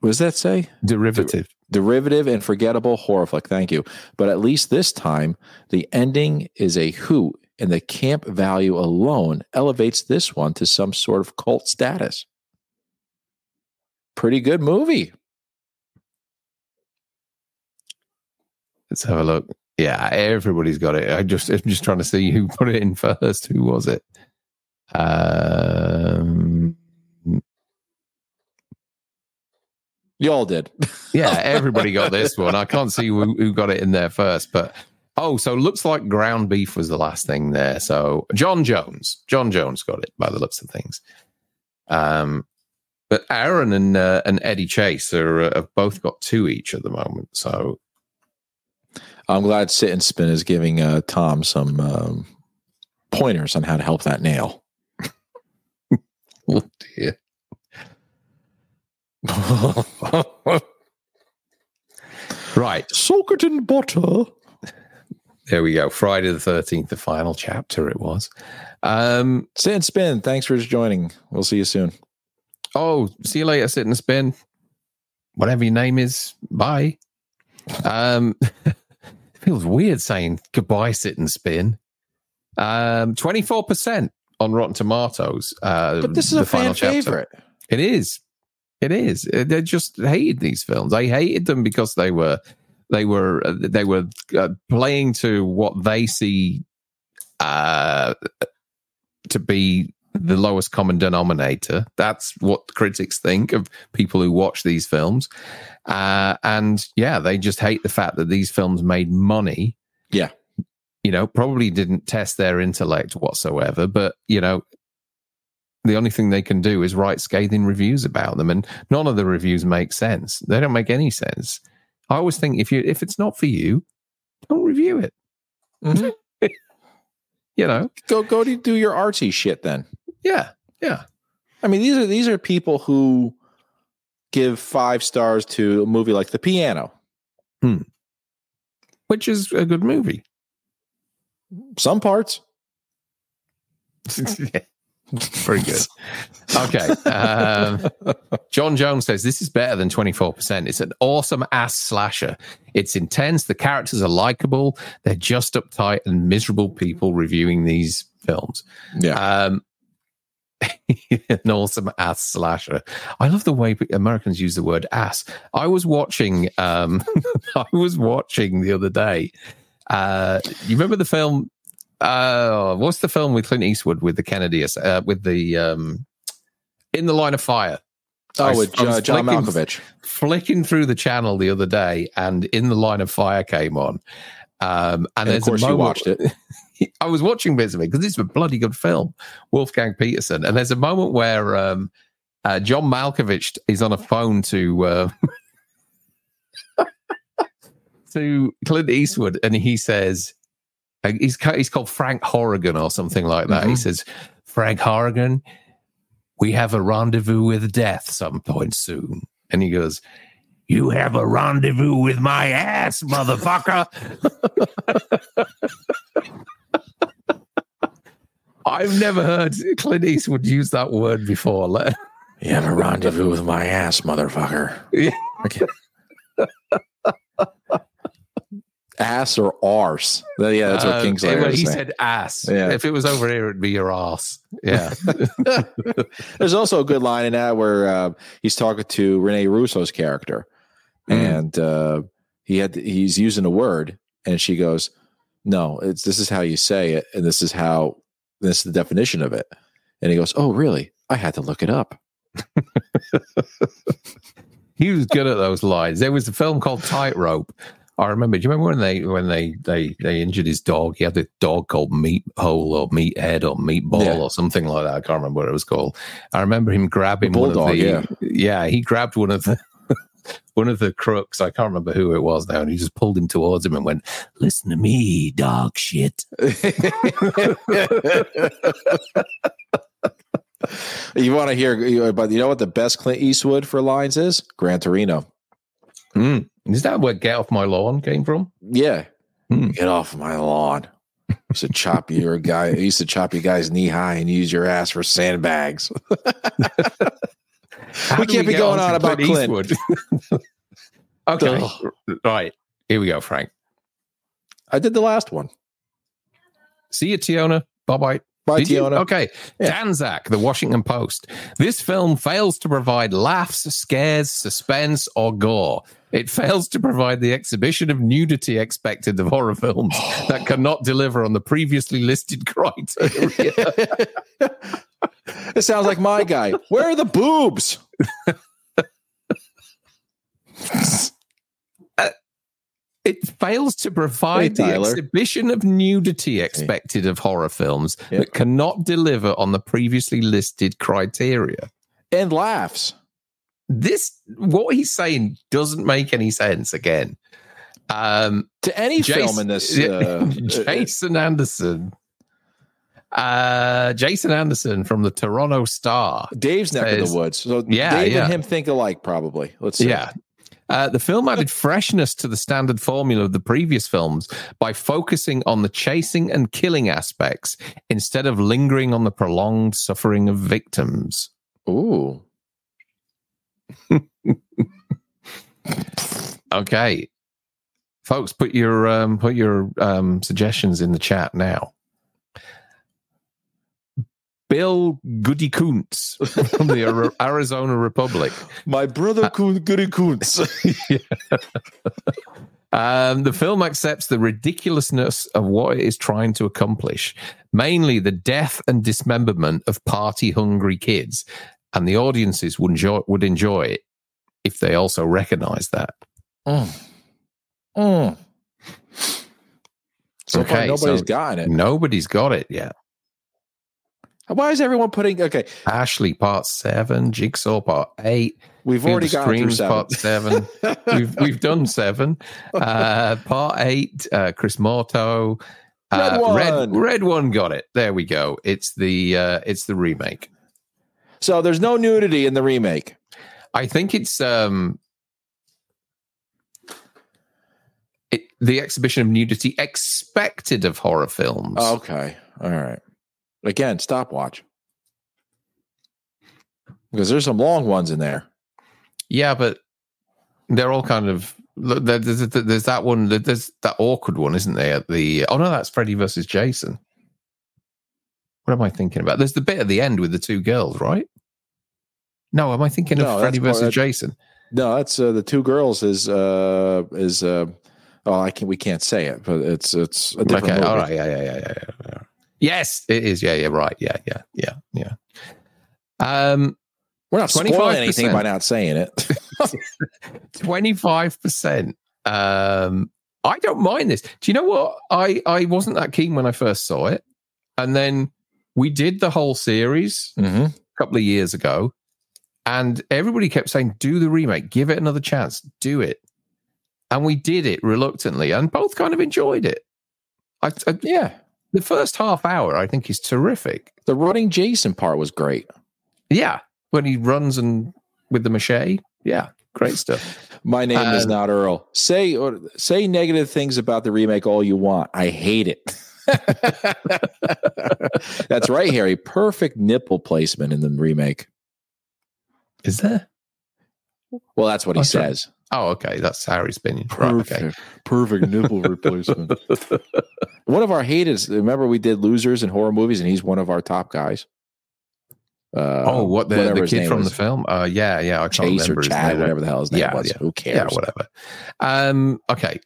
What does that say? Derivative. derivative and forgettable horror flick. Thank you. But at least this time, the ending is a hoot and the camp value alone elevates this one to some sort of cult status. pretty good movie. Let's have a look. Yeah, everybody's got it. I just I'm just trying to see who put it in first. Who was it? Um, Y'all did. yeah, everybody got this one. I can't see who, who got it in there first, but oh, so looks like ground beef was the last thing there. So John Jones, John Jones got it by the looks of things. Um, but Aaron and uh, and Eddie Chase are uh, have both got two each at the moment. So I'm glad Sit and Spin is giving uh, Tom some um, pointers on how to help that nail. oh dear. right. Soak it in butter. There we go. Friday the 13th, the final chapter it was. Um, Sit and Spin, thanks for joining. We'll see you soon. Oh, see you later, Sit and Spin. Whatever your name is, bye. Um, feels weird saying goodbye, Sit and Spin. Um, 24% on Rotten Tomatoes. Uh, but this is a fan favorite. It is. It is. Uh, they just hated these films. They hated them because they were they were uh, they were uh, playing to what they see uh, to be the lowest common denominator. That's what critics think of people who watch these films. Uh, and yeah, they just hate the fact that these films made money. Yeah. You know, probably didn't test their intellect whatsoever, but you know, the only thing they can do is write scathing reviews about them, and none of the reviews make sense. They don't make any sense. I always think if you if it's not for you, don't review it. Mm-hmm. you know, go go to do your artsy shit then. Yeah, yeah. I mean, these are these are people who give five stars to a movie like The Piano, hmm. which is a good movie. Some parts. Very good. Okay. Um, John Jones says this is better than 24%. It's an awesome ass slasher. It's intense. The characters are likable. They're just uptight and miserable people reviewing these films. Yeah. Um, an awesome ass slasher. I love the way Americans use the word ass. I was watching, um, I was watching the other day. Uh, you remember the film uh, what's the film with Clint Eastwood with the Kennedy uh, with the um, in the line of fire? Oh, with uh, John flicking, Malkovich. Flicking through the channel the other day, and in the line of fire came on. Um, and, and of course, you watched it. I was watching bits of it because it's a bloody good film, Wolfgang Petersen. And there's a moment where um, uh, John Malkovich is on a phone to uh, to Clint Eastwood, and he says, he's he's called Frank Horrigan or something like that. Mm-hmm. He says, Frank Horrigan, we have a rendezvous with death some point soon. And he goes, You have a rendezvous with my ass, motherfucker. I've never heard Clint Eastwood use that word before. you have a rendezvous with my ass, motherfucker. Yeah ass or arse. Yeah, that's what uh, Kingslayer. he said ass. Yeah. If it was over here, it'd be your ass. Yeah. There's also a good line in that where uh, he's talking to Rene Russo's character, mm. and uh, he had he's using a word, and she goes, "No, it's this is how you say it, and this is how this is the definition of it." And he goes, "Oh, really? I had to look it up." he was good at those lines. There was a film called Tightrope I remember. Do you remember when they when they they they injured his dog? He had a dog called Meat Hole or Meathead or Meatball yeah. or something like that. I can't remember what it was called. I remember him grabbing one of the yeah. yeah he grabbed one of the one of the crooks. I can't remember who it was now, and he just pulled him towards him and went, "Listen to me, dog shit." you want to hear, but you know what the best Clint Eastwood for lines is? Gran Torino. Mm. Is that where "Get Off My Lawn" came from? Yeah, hmm. get off my lawn. used to chop your guy. I used to chop your guys knee high and use your ass for sandbags. we can't be going on, about Clint. okay, right here we go, Frank. I did the last one. See you, Tiona. Bye bye. Bye, Did Tiona. You? Okay. Yeah. Dan Zak, the Washington Post. This film fails to provide laughs, scares, suspense, or gore. It fails to provide the exhibition of nudity expected of horror films that cannot deliver on the previously listed criteria. it sounds like my guy. Where are the boobs? Uh, it fails to provide hey, the exhibition of nudity expected of horror films yep. that cannot deliver on the previously listed criteria. And laughs. This, what he's saying, doesn't make any sense again. Um, to any Jason, film in this, uh, Jason Anderson. Uh, Jason Anderson from the Toronto Star. Dave's neck says, of the woods. So yeah, Dave yeah. and him think alike, probably. Let's see. Yeah. Uh, the film added freshness to the standard formula of the previous films by focusing on the chasing and killing aspects instead of lingering on the prolonged suffering of victims. Ooh. okay. Folks, put your um, put your um, suggestions in the chat now. Bill Goodykoontz from the Arizona Republic. My brother uh, Goodykoontz. um, the film accepts the ridiculousness of what it is trying to accomplish, mainly the death and dismemberment of party hungry kids, and the audiences would enjoy, would enjoy it if they also recognize that. Mm. Mm. So okay, far, nobody's so gotten it. Nobody's got it yet. Why is everyone putting okay? Ashley part seven, Jigsaw part eight. We've already got through seven. part seven. we've we've done seven. Uh, part eight, uh, Chris Morto. Uh, red one. Red, red one got it. There we go. It's the uh, it's the remake. So there's no nudity in the remake. I think it's um it, the exhibition of nudity expected of horror films. Okay. All right. Again, stopwatch. Because there's some long ones in there. Yeah, but they're all kind of there's, there's that one there's that awkward one isn't there the oh no that's freddy versus jason what am i thinking about there's the bit at the end with the two girls right no am i thinking no, of freddy versus that, jason no that's uh, the two girls is uh is uh oh i can we can't say it but it's it's a different okay movie. all right yeah yeah yeah yeah, yeah. Yes, it is. Yeah, yeah, right. Yeah, yeah, yeah, yeah. Um, we're not spoiling anything by not saying it. Twenty-five percent. Um, I don't mind this. Do you know what? I I wasn't that keen when I first saw it, and then we did the whole series mm-hmm. a couple of years ago, and everybody kept saying, "Do the remake, give it another chance, do it," and we did it reluctantly, and both kind of enjoyed it. I, I yeah, the first half hour, I think, is terrific. The running Jason part was great. Yeah, when he runs and with the machete, yeah, great stuff. My name is uh, not Earl. Say or say negative things about the remake all you want. I hate it. That's right, Harry. Perfect nipple placement in the remake. Is there? Well, that's what he says. Oh, okay. That's Harry's opinion. Perfect, right, okay. perfect nipple replacement. one of our haters. Remember, we did losers in horror movies, and he's one of our top guys. Uh, oh, what the, the kid from was. the film? Uh, yeah, yeah. I can't Chase or Chad, whatever the hell his name yeah, was. Yeah. Who cares? Yeah, whatever. Um, okay.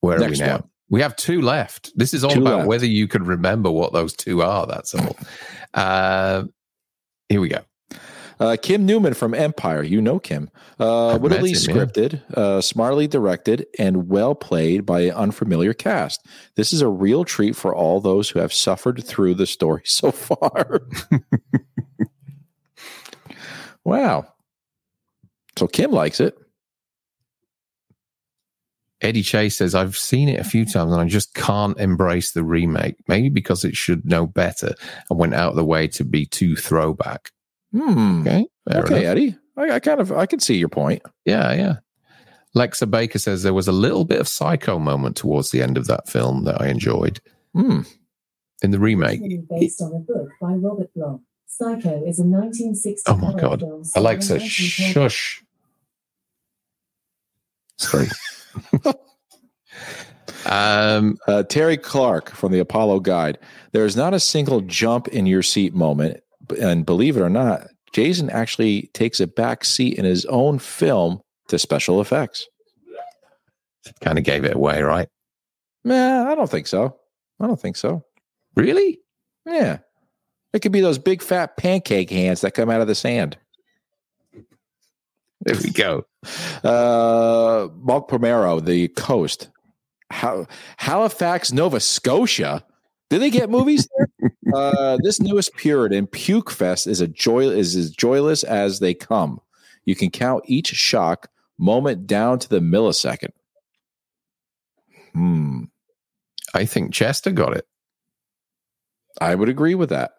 Where Next are we now? One. We have two left. This is all two about left. whether you could remember what those two are. That's all. Uh, here we go. Uh, Kim Newman from Empire, you know Kim, uh, wittily scripted, uh, smartly directed, and well played by an unfamiliar cast. This is a real treat for all those who have suffered through the story so far. wow. So Kim likes it. Eddie Chase says, I've seen it a few times and I just can't embrace the remake. Maybe because it should know better and went out of the way to be too throwback. Hmm. Okay. okay, enough. Eddie. I, I, kind of I can see your point. Yeah, yeah. Lexa Baker says there was a little bit of psycho moment towards the end of that film that I enjoyed. Hmm. In the remake. Based on a book by Robert Bloch. Psycho is a 1960 Oh my god. Alexa, shush. Sorry. Um, uh, Terry Clark from the Apollo Guide. There is not a single jump in your seat moment, and believe it or not, Jason actually takes a back seat in his own film to special effects. Kind of gave it away, right? Nah, I don't think so. I don't think so. Really? Yeah. It could be those big fat pancake hands that come out of the sand. There we go. Uh, Mark Palermo, the coast. How, Halifax, Nova Scotia. Do they get movies there? uh, this newest Puritan, Puke Fest, is a joy is as joyless as they come. You can count each shock moment down to the millisecond. Hmm. I think Chester got it. I would agree with that.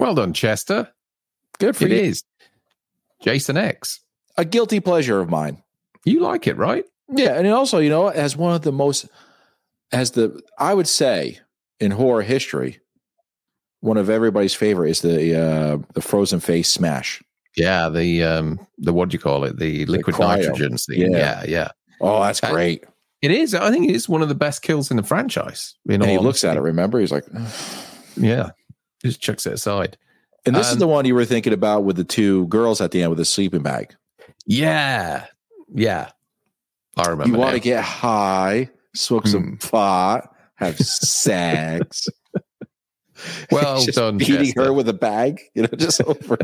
Well done, Chester. Good for it you. It is. Jason X. A guilty pleasure of mine. You like it, right? Yeah, and also, you know, as one of the most, as the I would say in horror history, one of everybody's favorite is the uh the frozen face smash. Yeah, the um the what do you call it? The liquid the nitrogen scene. Yeah. yeah, yeah. Oh, that's great. It is. I think it is one of the best kills in the franchise. and he honesty. looks at it. Remember, he's like, yeah, just chucks it aside. And this um, is the one you were thinking about with the two girls at the end with the sleeping bag. Yeah, yeah. I remember. You want to get high, smoke some hmm. pot, have sex. Well just done, beating Chester. her with a bag, you know, just over.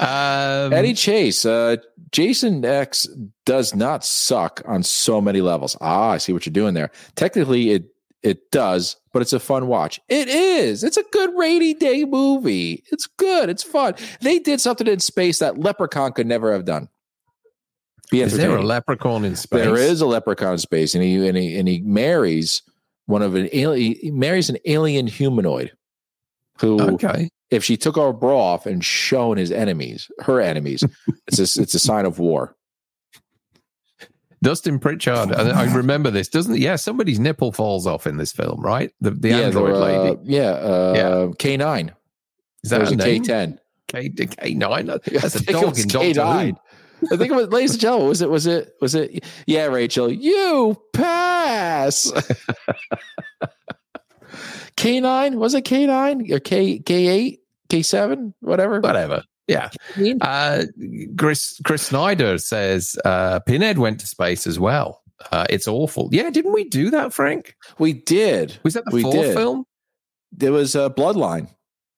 um, Eddie Chase, uh, Jason X does not suck on so many levels. Ah, I see what you're doing there. Technically, it it does, but it's a fun watch. It is. It's a good rainy day movie. It's good. It's fun. They did something in space that Leprechaun could never have done. Is there a leprechaun in space? There is a leprechaun in space, and he and he and he marries one of an alien. He marries an alien humanoid who okay if she took her bra off and shown his enemies, her enemies, it's a, it's a sign of war. Dustin Pritchard, I remember this, doesn't? Yeah, somebody's nipple falls off in this film, right? The the yeah, android uh, lady. Yeah, uh, yeah. K nine. Is that a K ten? K K nine. That's a dog in Doctor Who. I think it was, ladies and gentlemen, was it, was it, was it? Yeah, Rachel, you pass. K nine was it K nine or K K eight? K7, whatever. Whatever. Yeah. Uh, Chris Chris Snyder says uh, Pinhead went to space as well. Uh, it's awful. Yeah, didn't we do that, Frank? We did. Was that the we fourth did. film? There was a Bloodline,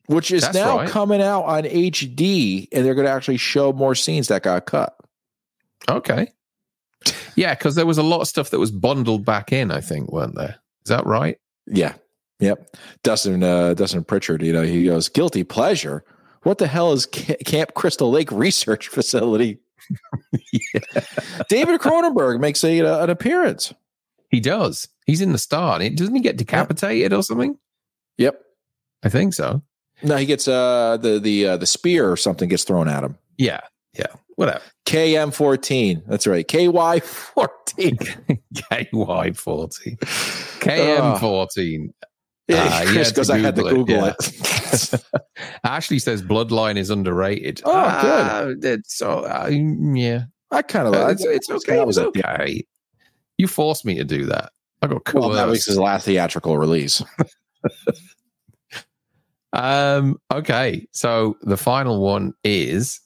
which is That's now right. coming out on HD, and they're going to actually show more scenes that got cut. Okay. Yeah, because there was a lot of stuff that was bundled back in. I think, weren't there? Is that right? Yeah. Yep. Dustin uh, Dustin Pritchard, you know, he goes, guilty pleasure. What the hell is Camp Crystal Lake Research Facility? yeah. David Cronenberg makes a, uh, an appearance. He does. He's in the start. Doesn't he get decapitated or something? Yep. I think so. No, he gets uh the the uh, the spear or something gets thrown at him. Yeah. Yeah. Whatever. KM fourteen. That's right. KY fourteen. KY fourteen. KM fourteen. Yeah, uh, Chris goes, I had to Google it. it. Ashley says Bloodline is underrated. Oh, uh, good. It's, uh, yeah. I kind of, uh, it's, it's okay. It was okay. You forced me to do that. I got cool. Well, that was his last theatrical release. um. Okay. So the final one is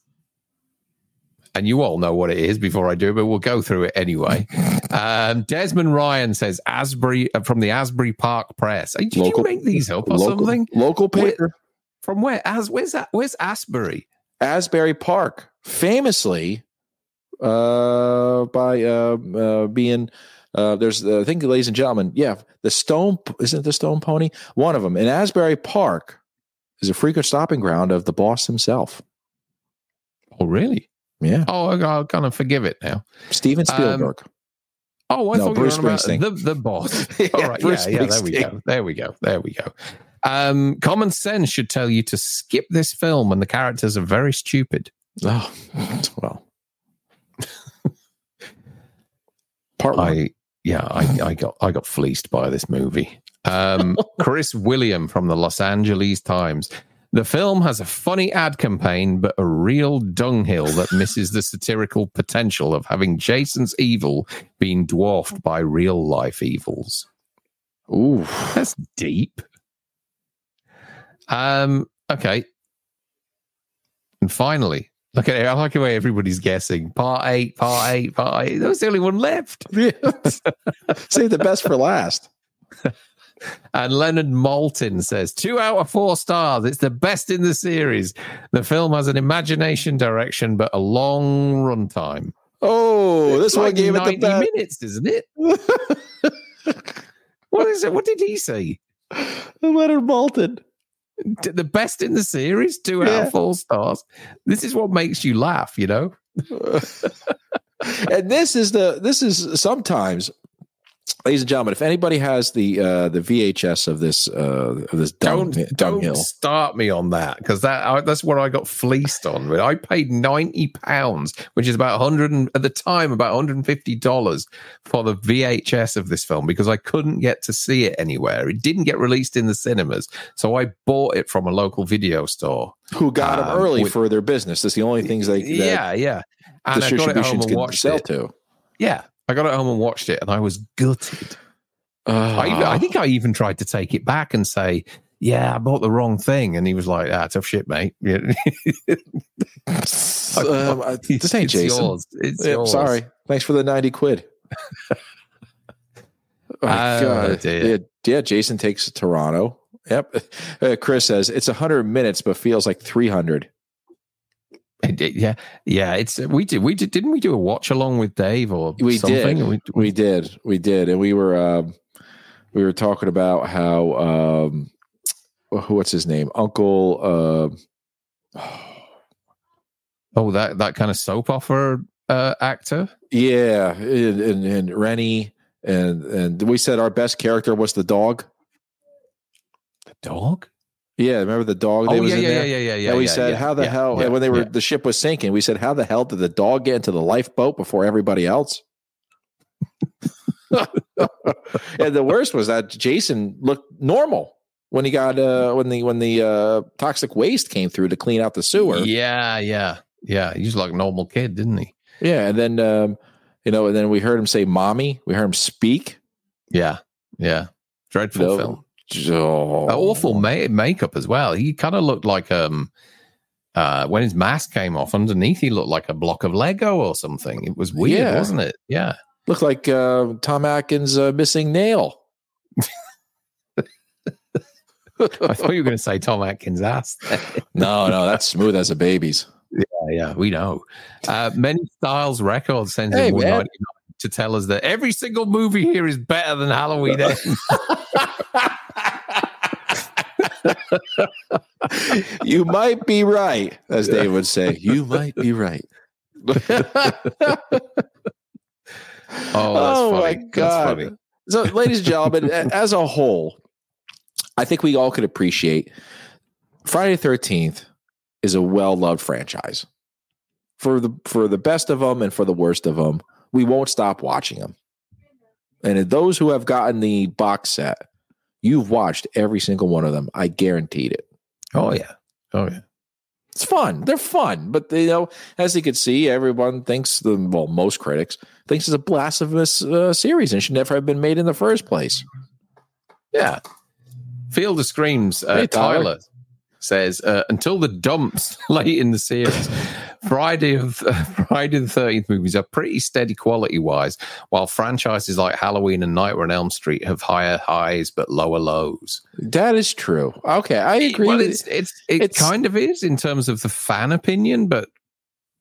and you all know what it is before I do, but we'll go through it anyway. um, Desmond Ryan says Asbury uh, from the Asbury Park Press. Did local, you make these up or local, something? Local paper. Where, from where? As where's that? Where's Asbury? Asbury Park, famously uh, by uh, uh, being. Uh, there's, uh, I think, ladies and gentlemen, yeah, the Stone isn't the Stone Pony one of them in Asbury Park is a frequent stopping ground of the boss himself. Oh, really? Yeah. Oh, I'll kind of forgive it now. Steven Spielberg. Um, oh, I no, thought Bruce you were about the, the boss. yeah, All right. Bruce yeah, yeah, there we go. There we go. There we go. Um, common sense should tell you to skip this film when the characters are very stupid. Oh, well. Part one. I, yeah, I, I got I got fleeced by this movie. Um, Chris Willman from the Los Angeles Times. The film has a funny ad campaign, but a real dunghill that misses the satirical potential of having Jason's evil being dwarfed by real life evils. Ooh, that's deep. Um. Okay. And finally, look at it. I like the way everybody's guessing. Part eight, part eight, part eight. That was the only one left. Save the best for last. And Leonard Maltin says, two out of four stars. It's the best in the series. The film has an imagination direction, but a long runtime. Oh, it's this like one gave 90 it the best. minutes, isn't it? what is it? What did he say? Leonard Maltin. The best in the series, two yeah. out of four stars. This is what makes you laugh, you know. and this is the this is sometimes ladies and gentlemen, if anybody has the uh, the VHS of this uh, of this dung, don't, dunghill, don't start me on that because that I, that's what I got fleeced on. I paid ninety pounds, which is about hundred at the time about one hundred and fifty dollars for the VHS of this film because I couldn't get to see it anywhere. It didn't get released in the cinemas, so I bought it from a local video store who got um, them early with, for their business. That's the only things they yeah yeah. And the distributions can sell it. to. Yeah, I got it home and watched it, and I was gutted. Uh, I, I, think I even tried to take it back and say, "Yeah, I bought the wrong thing," and he was like, "Ah, tough shit, mate." Um, this ain't Jason. Yours. It's yeah, yours. Sorry. Thanks for the ninety quid. oh, uh. Yeah, yeah, Jason takes Toronto. Yep. Uh, Chris says it's 100 minutes, but feels like 300 yeah, yeah. It's we did we did didn't we do a watch along with Dave or we something? did we, we did we did. And we were um, we were talking about how um, what's his name? Uncle uh, oh that that kind of soap opera uh, actor? Yeah and, and, and Rennie and and we said our best character was the dog. The dog yeah, remember the dog? Oh, yeah, yeah, yeah, yeah, yeah, yeah. we yeah, said, yeah, how the yeah, hell? when they were the ship was sinking, we said, how the hell did the dog get into the lifeboat before everybody else? and the worst was that Jason looked normal when he got uh when the when the uh toxic waste came through to clean out the sewer. Yeah, yeah, yeah. He's like a normal kid, didn't he? Yeah, and then um, you know, and then we heard him say "mommy." We heard him speak. Yeah, yeah. Dreadful you know, film. Oh. Awful ma- makeup as well. He kind of looked like um uh when his mask came off underneath he looked like a block of Lego or something. It was weird, yeah. wasn't it? Yeah. Looked like uh, Tom Atkins uh, missing nail. I thought you were going to say Tom Atkins' ass. no, no, that's smooth as a baby's. Yeah, yeah, we know. Uh, Many Styles Records sends hey, in to tell us that every single movie here is better than Halloween you might be right, as Dave would say. You might be right. oh, oh my god! So, ladies and gentlemen, as a whole, I think we all could appreciate Friday the Thirteenth is a well loved franchise for the for the best of them and for the worst of them. We won't stop watching them. And those who have gotten the box set, You've watched every single one of them. I guaranteed it. Oh yeah. Oh yeah. It's fun. They're fun, but you know, as you can see, everyone thinks the well, most critics thinks it's a blasphemous uh, series and should never have been made in the first place. Yeah. Field of Screams, uh. Tyler says uh, until the dumps late in the series, Friday of uh, Friday the Thirteenth movies are pretty steady quality wise, while franchises like Halloween and Nightmare on Elm Street have higher highs but lower lows. That is true. Okay, I agree. Well, it's, it's it it's, kind of is in terms of the fan opinion, but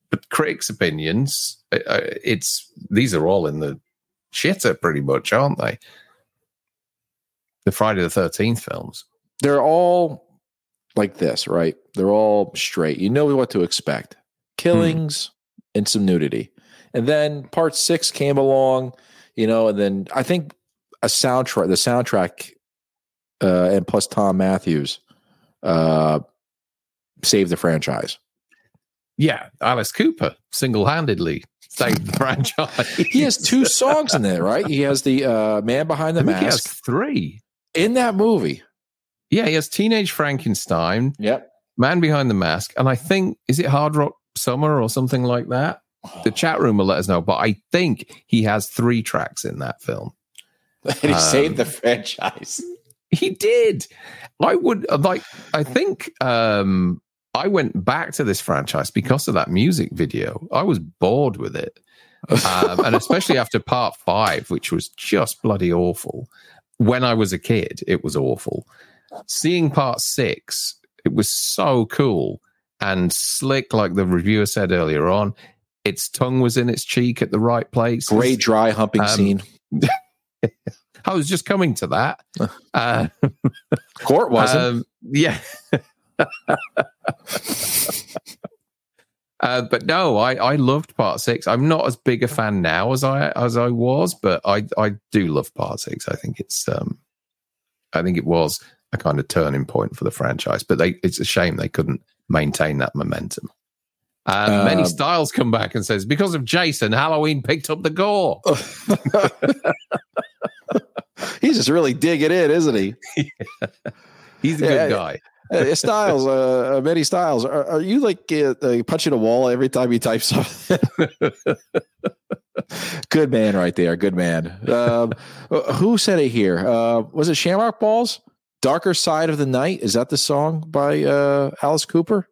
but critics' opinions, uh, uh, it's these are all in the shitter pretty much, aren't they? The Friday the Thirteenth films. They're all like this, right? They're all straight. You know what to expect killings hmm. and some nudity. And then part six came along, you know, and then I think a soundtrack, the soundtrack, uh, and plus Thom Mathews, uh, saved the franchise. Yeah, Alice Cooper single handedly saved the franchise. he has two songs in there, right? He has the uh, Man Behind the Mask. He has three in that movie. Yeah, he has Teenage Frankenstein. Yep. Man Behind the Mask, and I think is it Hard Rock Summer or something like that. The chat room will let us know, but I think he has three tracks in that film. and he um, saved the franchise. He did. I would like. I think um, I went back to this franchise because of that music video. I was bored with it, um, and especially after part five, which was just bloody awful. When I was a kid, it was awful. Seeing part six, it was so cool and slick, like the reviewer said earlier on. Its tongue was in its cheek at the right place. Great dry humping um, scene. I was just coming to that. Uh, Court wasn't. Um, yeah. uh, but no, I, I loved part six. I'm not as big a fan now as I as I was, but I I do love part six. I think it's um I think it was a kind of turning point for the franchise. But they it's a shame they couldn't maintain that momentum. Um, uh, many Styles come back and says, because of Jason, Halloween picked up the gore. He's just really digging in, isn't he? yeah. He's a yeah, good guy. Styles, uh, uh many Styles, are, are you like uh, uh, punching a wall every time you type something? good man, right there. Good man. Um, uh, who said it here? was it Shamrock Balls? Darker Side of the Night. Is that the song by uh, Alice Cooper?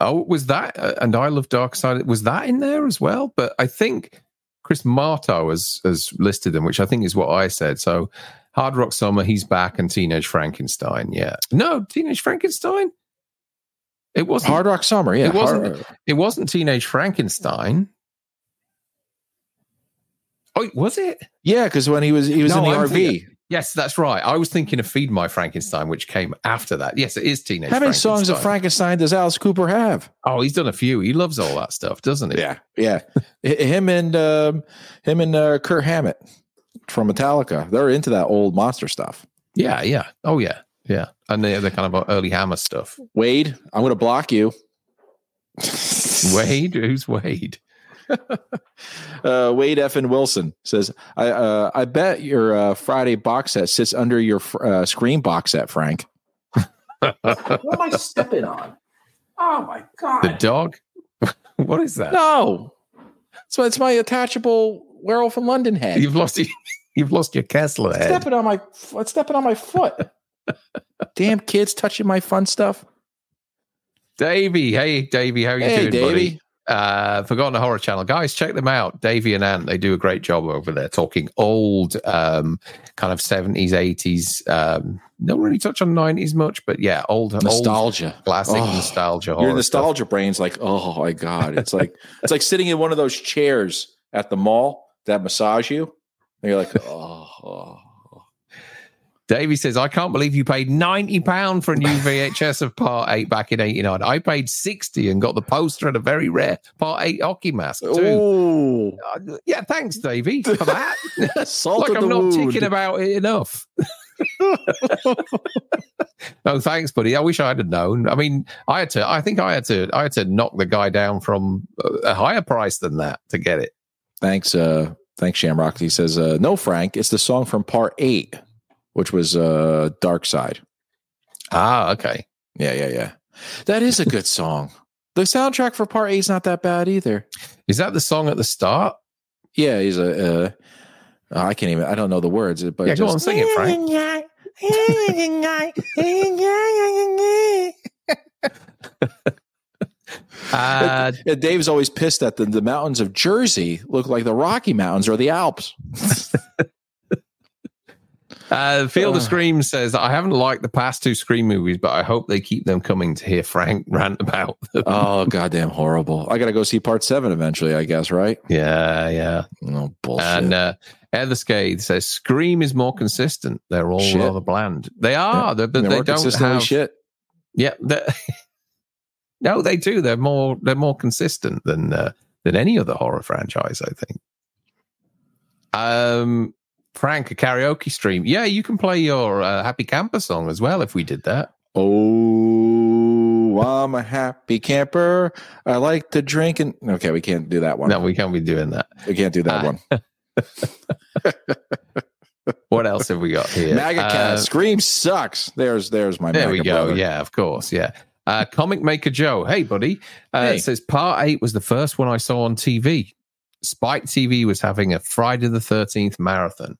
Oh, was that? and I love Dark Side. Was that in there as well? But I think Chris Marto has has listed them, which I think is what I said. So Hard Rock Summer, he's back, and Teenage Frankenstein. Yeah, no, Teenage Frankenstein. It wasn't Hard Rock Summer. Yeah, it wasn't. Hard... It wasn't Teenage Frankenstein. Oh, was it? Yeah, because when he was he was no, in the I'm RV. Thinking, yes, that's right. I was thinking of Feed My Frankenstein, which came after that. Yes, it is Teenage. How many songs of Frankenstein does Alice Cooper have? Oh, he's done a few. He loves all that stuff, doesn't he? Yeah, yeah. him and um, him and uh, Kirk Hammett from Metallica. They're into that old monster stuff. Yeah, yeah. Oh, yeah, yeah. And they're kind of early Hammer stuff. Wade, I'm going to block you. Wade? Who's Wade? uh, Wade F. and Wilson says, I, uh, I bet your uh, Friday box set sits under your uh, Scream box set, Frank. what am I stepping on? Oh, my God. The dog? what is that? No. So it's my attachable werewolf in London head. You've lost you've lost your Kessler head. Stepping on my it's stepping on my foot. Damn kids touching my fun stuff. Davey, hey Davey, how are you hey, doing, Davey. buddy? Uh, Forgotten Horror Channel, guys, check them out. Davey and Ant, they do a great job over there, talking old, um, kind of seventies, eighties. Um, don't really touch on nineties much, but yeah, old nostalgia, old classic oh, nostalgia. Your nostalgia stuff. brain's like, oh my god, it's like it's like sitting in one of those chairs at the mall that massage you. And you're like, oh, oh. Davey says, I can't believe you paid £90 for a new VHS of Part 8 back in 89. I paid 60 and got the poster and a very rare Part 8 hockey mask, too. Uh, yeah, thanks, Davey, for that. like I'm not wound. ticking about it enough. no, thanks, buddy. I wish I'd have known. I mean, I had to. I think I had to. I had to knock the guy down from a higher price than that to get it. Thanks, uh, thanks, Shamrock. He says, uh, "No, Frank, it's the song from Part Eight, which was uh, Dark Side." Ah, okay. Yeah, yeah, yeah. That is a good song. The soundtrack for Part Eight is not that bad either. Is that the song at the start? Yeah, he's a. Uh, I can't even. I don't know the words, but yeah, just, go on, sing it, Frank. Uh, Dave's always pissed that the, the mountains of Jersey look like the Rocky Mountains or the Alps. Uh, Field of Scream says, I haven't liked the past two Scream movies, but I hope they keep them coming to hear Frank rant about them. oh, goddamn horrible. I got to go see part seven eventually, I guess, right? Yeah, yeah. No bullshit. And uh, Scathe says, Scream is more consistent. They're all shit. rather bland. They are, yeah. but they don't have. shit. Yeah. No, they do. They're more they're more consistent than uh, than any other horror franchise. I think. Um, Frank, a karaoke stream. Yeah, you can play your uh, Happy Camper song as well if we did that. Oh, I'm a happy camper. I like to drink and okay, we can't do that one. No, we can't be doing that. We can't do that uh, one. what else have we got here? MAGA uh, Scream sucks. There's there's my. There MAGA we go. Brother. Yeah, of course. Yeah. Uh, Comic Maker Joe, hey buddy, uh, Hey. says part eight was the first one I saw on TV. Spike TV was having a Friday the Thirteenth marathon.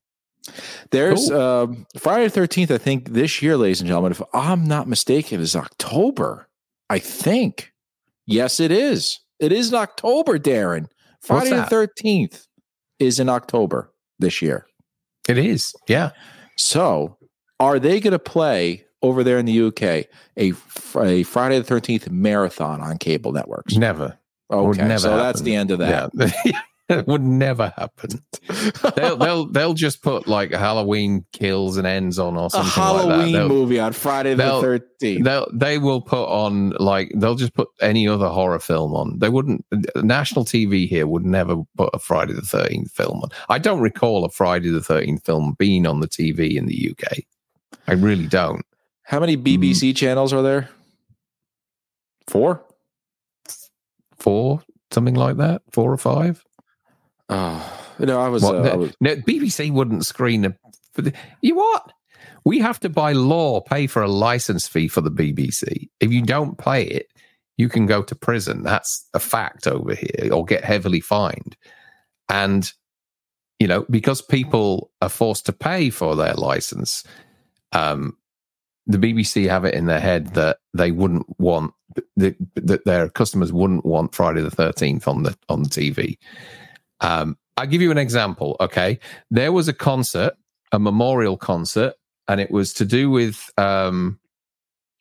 There's um, Friday the 13th, I think, this year, ladies and gentlemen. If I'm not mistaken, is October. I think. Yes, it is. It is in October, Darren. Friday the 13th is in October this year. It is, yeah. So, are they going to play over there in the UK a, a Friday the 13th marathon on cable networks? Never. Okay, never so that's the end of that. Yeah. it would never happen. They'll they'll they'll just put like Halloween kills and ends on or a something Halloween like that. They'll- movie on Friday the they'll- 13th. They'll they will put on like they'll just put any other horror film on. They wouldn't national TV here would never put a Friday the Thirteenth film on. I don't recall a Friday the Thirteenth film being on the TV in the UK. I really don't. How many BBC mm. channels are there? Four? Four, something like that, four or five. Oh, no, I was. What, uh, I was no, BBC wouldn't screen the, you what? We have to by law pay for a license fee for the BBC. If you don't pay it, you can go to prison. That's a fact over here, or get heavily fined. And you know, because people are forced to pay for their license, um, the BBC have it in their head that they wouldn't want that, that their customers wouldn't want Friday the Thirteenth on the on the TV. Um, I'll give you an example. Okay, there was a concert, a memorial concert, and it was to do with. Um,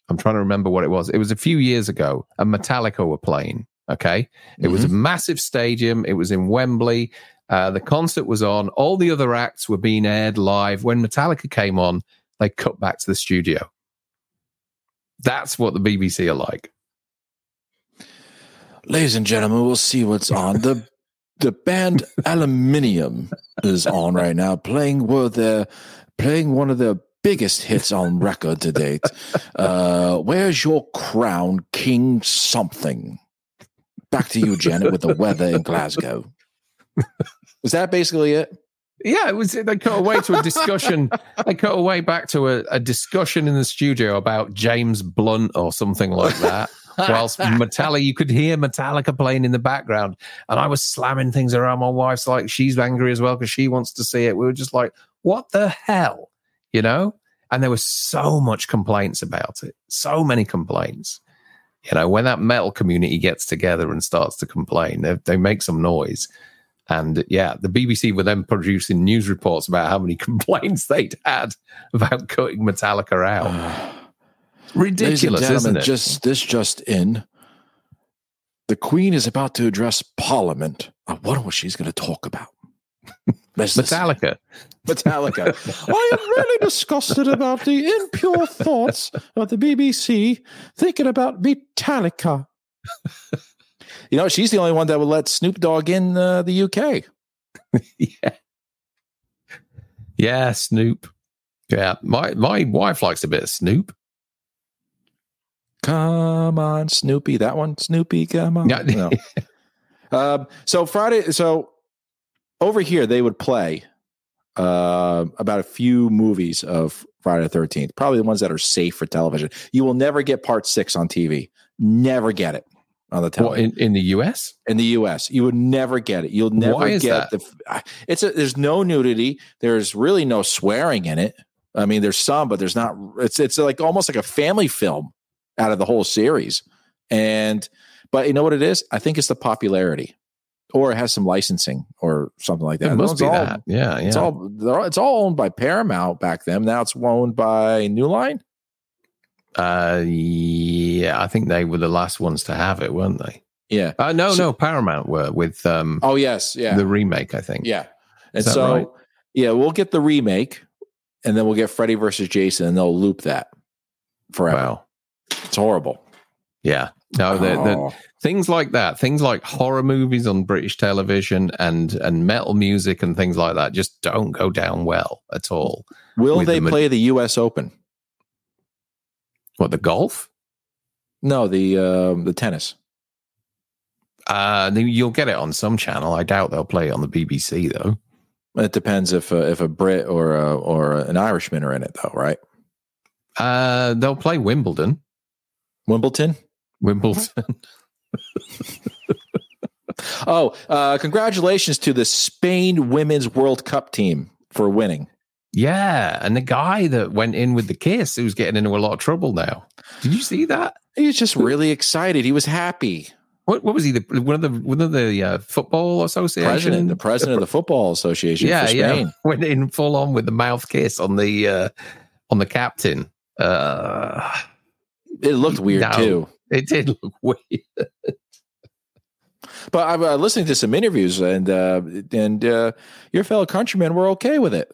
I'm trying to remember what it was. It was a few years ago, and Metallica were playing. Okay, it was a massive stadium. It was in Wembley. Uh, the concert was on. All the other acts were being aired live. When Metallica came on, they cut back to the studio. That's what the BBC are like. Ladies and gentlemen, we'll see what's on. The the band Aluminium is on right now, playing of their playing one of their biggest hits on record to date. Uh, where's your crown, King something? Back to you, Janet, with the weather in Glasgow. Is that basically it? Yeah, it was. They cut away to a discussion. they cut away back to a, a discussion in the studio about James Blunt or something like that. Whilst Metallica, you could hear Metallica playing in the background, and I was slamming things around. My wife's like, she's angry as well because she wants to see it. We were just like, what the hell, you know? And there was so much complaints about it, so many complaints. You know, when that metal community gets together and starts to complain, they, they make some noise. And yeah, the BBC were then producing news reports about how many complaints they'd had about cutting Metallica out. Ridiculous, isn't it? just this just in. The Queen is about to address Parliament. I wonder what she's going to talk about. Let's listen. Metallica. Metallica. I am really disgusted about the impure thoughts of the BBC thinking about Metallica. You know, she's the only one that would let Snoop Dogg in uh, the UK. yeah. Yeah, Snoop. Yeah, my my wife likes a bit of Snoop. Come on, Snoopy. That one, Snoopy. Come on. Yeah. No. um, so Friday, so over here they would play uh, about a few movies of Friday the Thirteenth. Probably the ones that are safe for television. You will never get Part Six on TV. Never get it on the television in, in the US? in the U.S. You would never get it. You'll never get that? the. It's a, there's no nudity. There's really no swearing in it. I mean, there's some, but there's not. It's it's like almost like a family film out of the whole series. And but you know what it is? I think it's the popularity, or it has some licensing or something like that. It must It's be all- that. Yeah, It's yeah. all they're all- it's all owned by Paramount back then. Now it's owned by New Line. Uh, yeah, I think they were the last ones to have it, weren't they? Yeah. Uh, no, So- no, Paramount were with um Oh yes. Yeah. the remake, I think. Yeah. And so, right? yeah, we'll get the remake and then we'll get Freddy versus Jason and they'll loop that forever. Wow. It's horrible. Yeah. No, the, the, Oh. things like that, things like horror movies on British television and and metal music and things like that just don't go down well at all. Will they the play the US Open? What the golf? No, the um, the tennis. Uh, you'll get it on some channel. I doubt they'll play it on the BBC though. It depends if a, if a Brit or a, or an Irishman are in it, though, right? Uh, they'll play Wimbledon. Wimbledon. Wimbledon. oh, uh, congratulations to the Spain Women's World Cup team for winning. Yeah, and the guy that went in with the kiss, who's getting into a lot of trouble now. Did you see that? He was just really excited. He was happy. What, what was he? The, one of the one of the uh, football association, president, the president of the football association. Yeah, yeah. Went in full on with the mouth kiss on the uh, on the captain. Uh, it looked weird no, too. It did look weird. But I'm uh, listening to some interviews, and uh, and uh, your fellow countrymen were okay with it.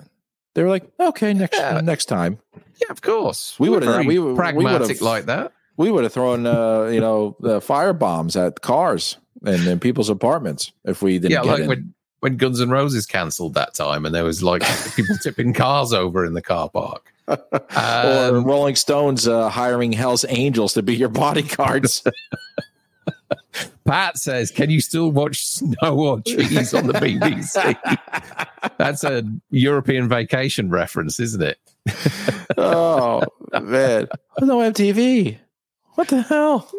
They were like, "Okay, next yeah. next time." Yeah, of course. We would have we pragmatic we like that. We would have thrown, uh, you know, the fire bombs at cars and in people's apartments if we didn't. Yeah, like in. when when Guns N' Roses cancelled that time, and there was like people tipping cars over in the car park. Um, or Rolling Stones uh, hiring Hell's Angels to be your bodyguards. Pat says, "Can you still watch Snow or Cheese on the BBC?" That's a European vacation reference, isn't it? oh man, no MTV. What the hell?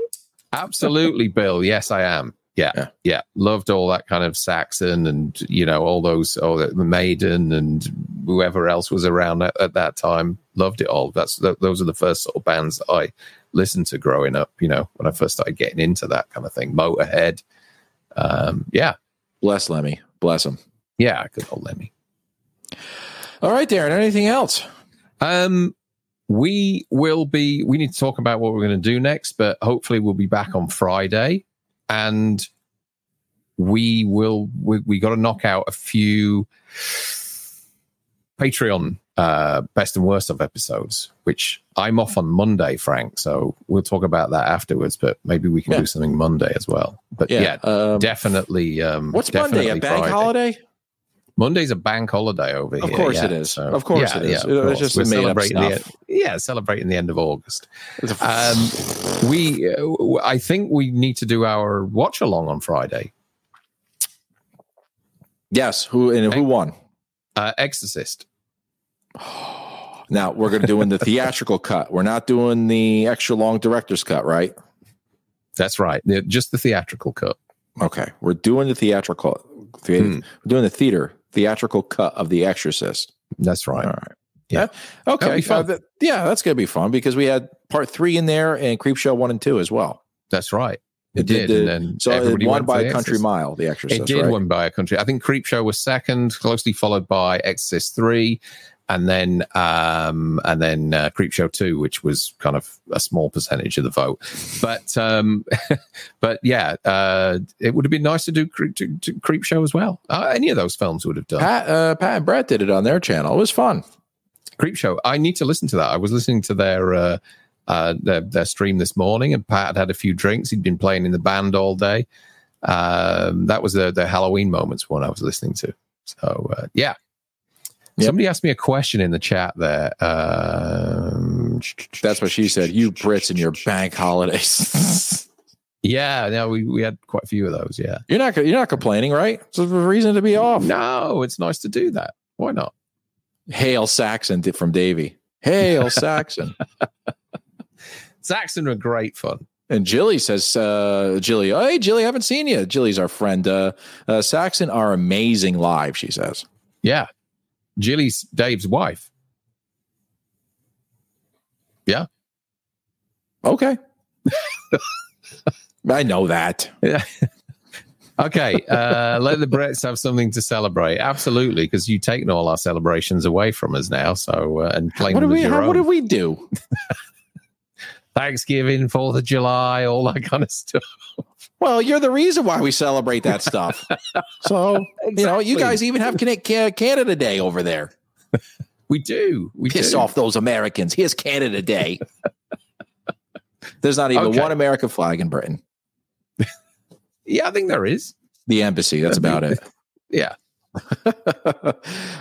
Absolutely, Bill. Yes, I am. Yeah, yeah, yeah, Loved all that kind of Saxon and you know all those, all the Maiden and whoever else was around at, at that time. Loved it all. That's those are the first sort of bands I listened to growing up. You know, when I first started getting into that kind of thing. Motorhead. Um, yeah. Bless Lemmy. Bless him. Yeah, good old Lemmy. All right, Darren. Anything else? Um, we will be. We need to talk about what we're going to do next, but hopefully we'll be back on Friday and we will we, we got to knock out a few patreon uh best and worst of episodes which i'm off on monday frank so we'll talk about that afterwards but maybe we can yeah. do something monday as well but yeah, yeah um, definitely um what's definitely monday a bank Friday. holiday Monday's a bank holiday over of here. Of course yeah, it is. So, of course yeah, it is. Yeah, it's just We're celebrating the yeah, celebrating the end of August. Um, we, uh, I think we need to do our watch along on Friday. Yes. Who and who won? Uh, Exorcist. Now we're going to do in the theatrical cut. We're not doing the extra long director's cut, right? That's right. Just the theatrical cut. Okay, we're doing the theatrical. Hmm. We're doing the theater theatrical cut of The Exorcist. That's right. All right. Yeah. okay. Uh, that, yeah, that's gonna be fun because we had part three in there and Creepshow one and two as well. That's right. It, did. did. and so it won by a country mile, The Exorcist. It did right? win by a country. I think Creepshow was second, closely followed by Exorcist three, and then um, and then uh, Creepshow two, which was kind of a small percentage of the vote. But um, but yeah, uh, it would have been nice to do, Creep, to, to Creepshow as well. Uh, any of those films would have done. Pat, uh, Pat and Brett did it on their channel. It was fun. Creepshow. I need to listen to that. I was listening to their. Uh, their, their stream this morning, and Pat had had a few drinks. He'd been playing in the band all day. Um, that was the, the Halloween moments one I was listening to. So uh, yeah, Yep. Somebody asked me a question in the chat there. Um, That's what she said. You Brits and your bank holidays. yeah, no, we, we had quite a few of those. Yeah, you're not you're not complaining, right? It's a reason to be off. No, it's nice to do that. Why not? Hail Saxon from Davy. Hail Saxon. Saxon are great fun. And Jilly says, uh, Jilly, oh, hey, Jilly, I haven't seen you. Jilly's our friend. Uh, uh, Saxon are amazing live, she says. Yeah, Jilly's Dave's wife. Yeah. Okay. I know that. Yeah. okay. Uh, let the Brits have something to celebrate. Absolutely, because you've taken all our celebrations away from us now. So uh, and claim what do we how, what did we do? Thanksgiving, Fourth of July, all that kind of stuff. Well, you're the reason why we celebrate that stuff. so, exactly. you know, you guys even have Canada Day over there. We do. We piss do. off those Americans. Here's Canada Day. There's not even okay. one American flag in Britain. yeah, I think there is. The embassy. That's about it. Yeah. All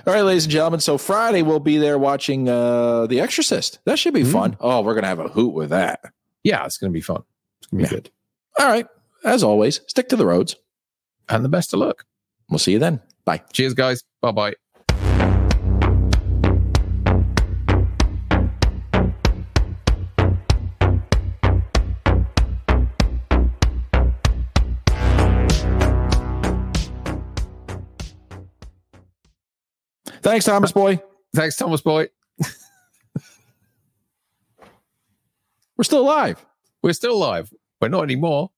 right, ladies and gentlemen. So Friday we'll be there watching uh The Exorcist. That should be mm fun. Oh, we're gonna have a hoot with that. Yeah, it's gonna be fun. It's gonna be yeah. good. All right as always, stick to the roads. And the best of luck. We'll see you then. Bye. Cheers, guys. Bye bye. Thanks, Thomas Boy. Thanks, Thomas Boy. We're still alive. We're still alive. We're not anymore.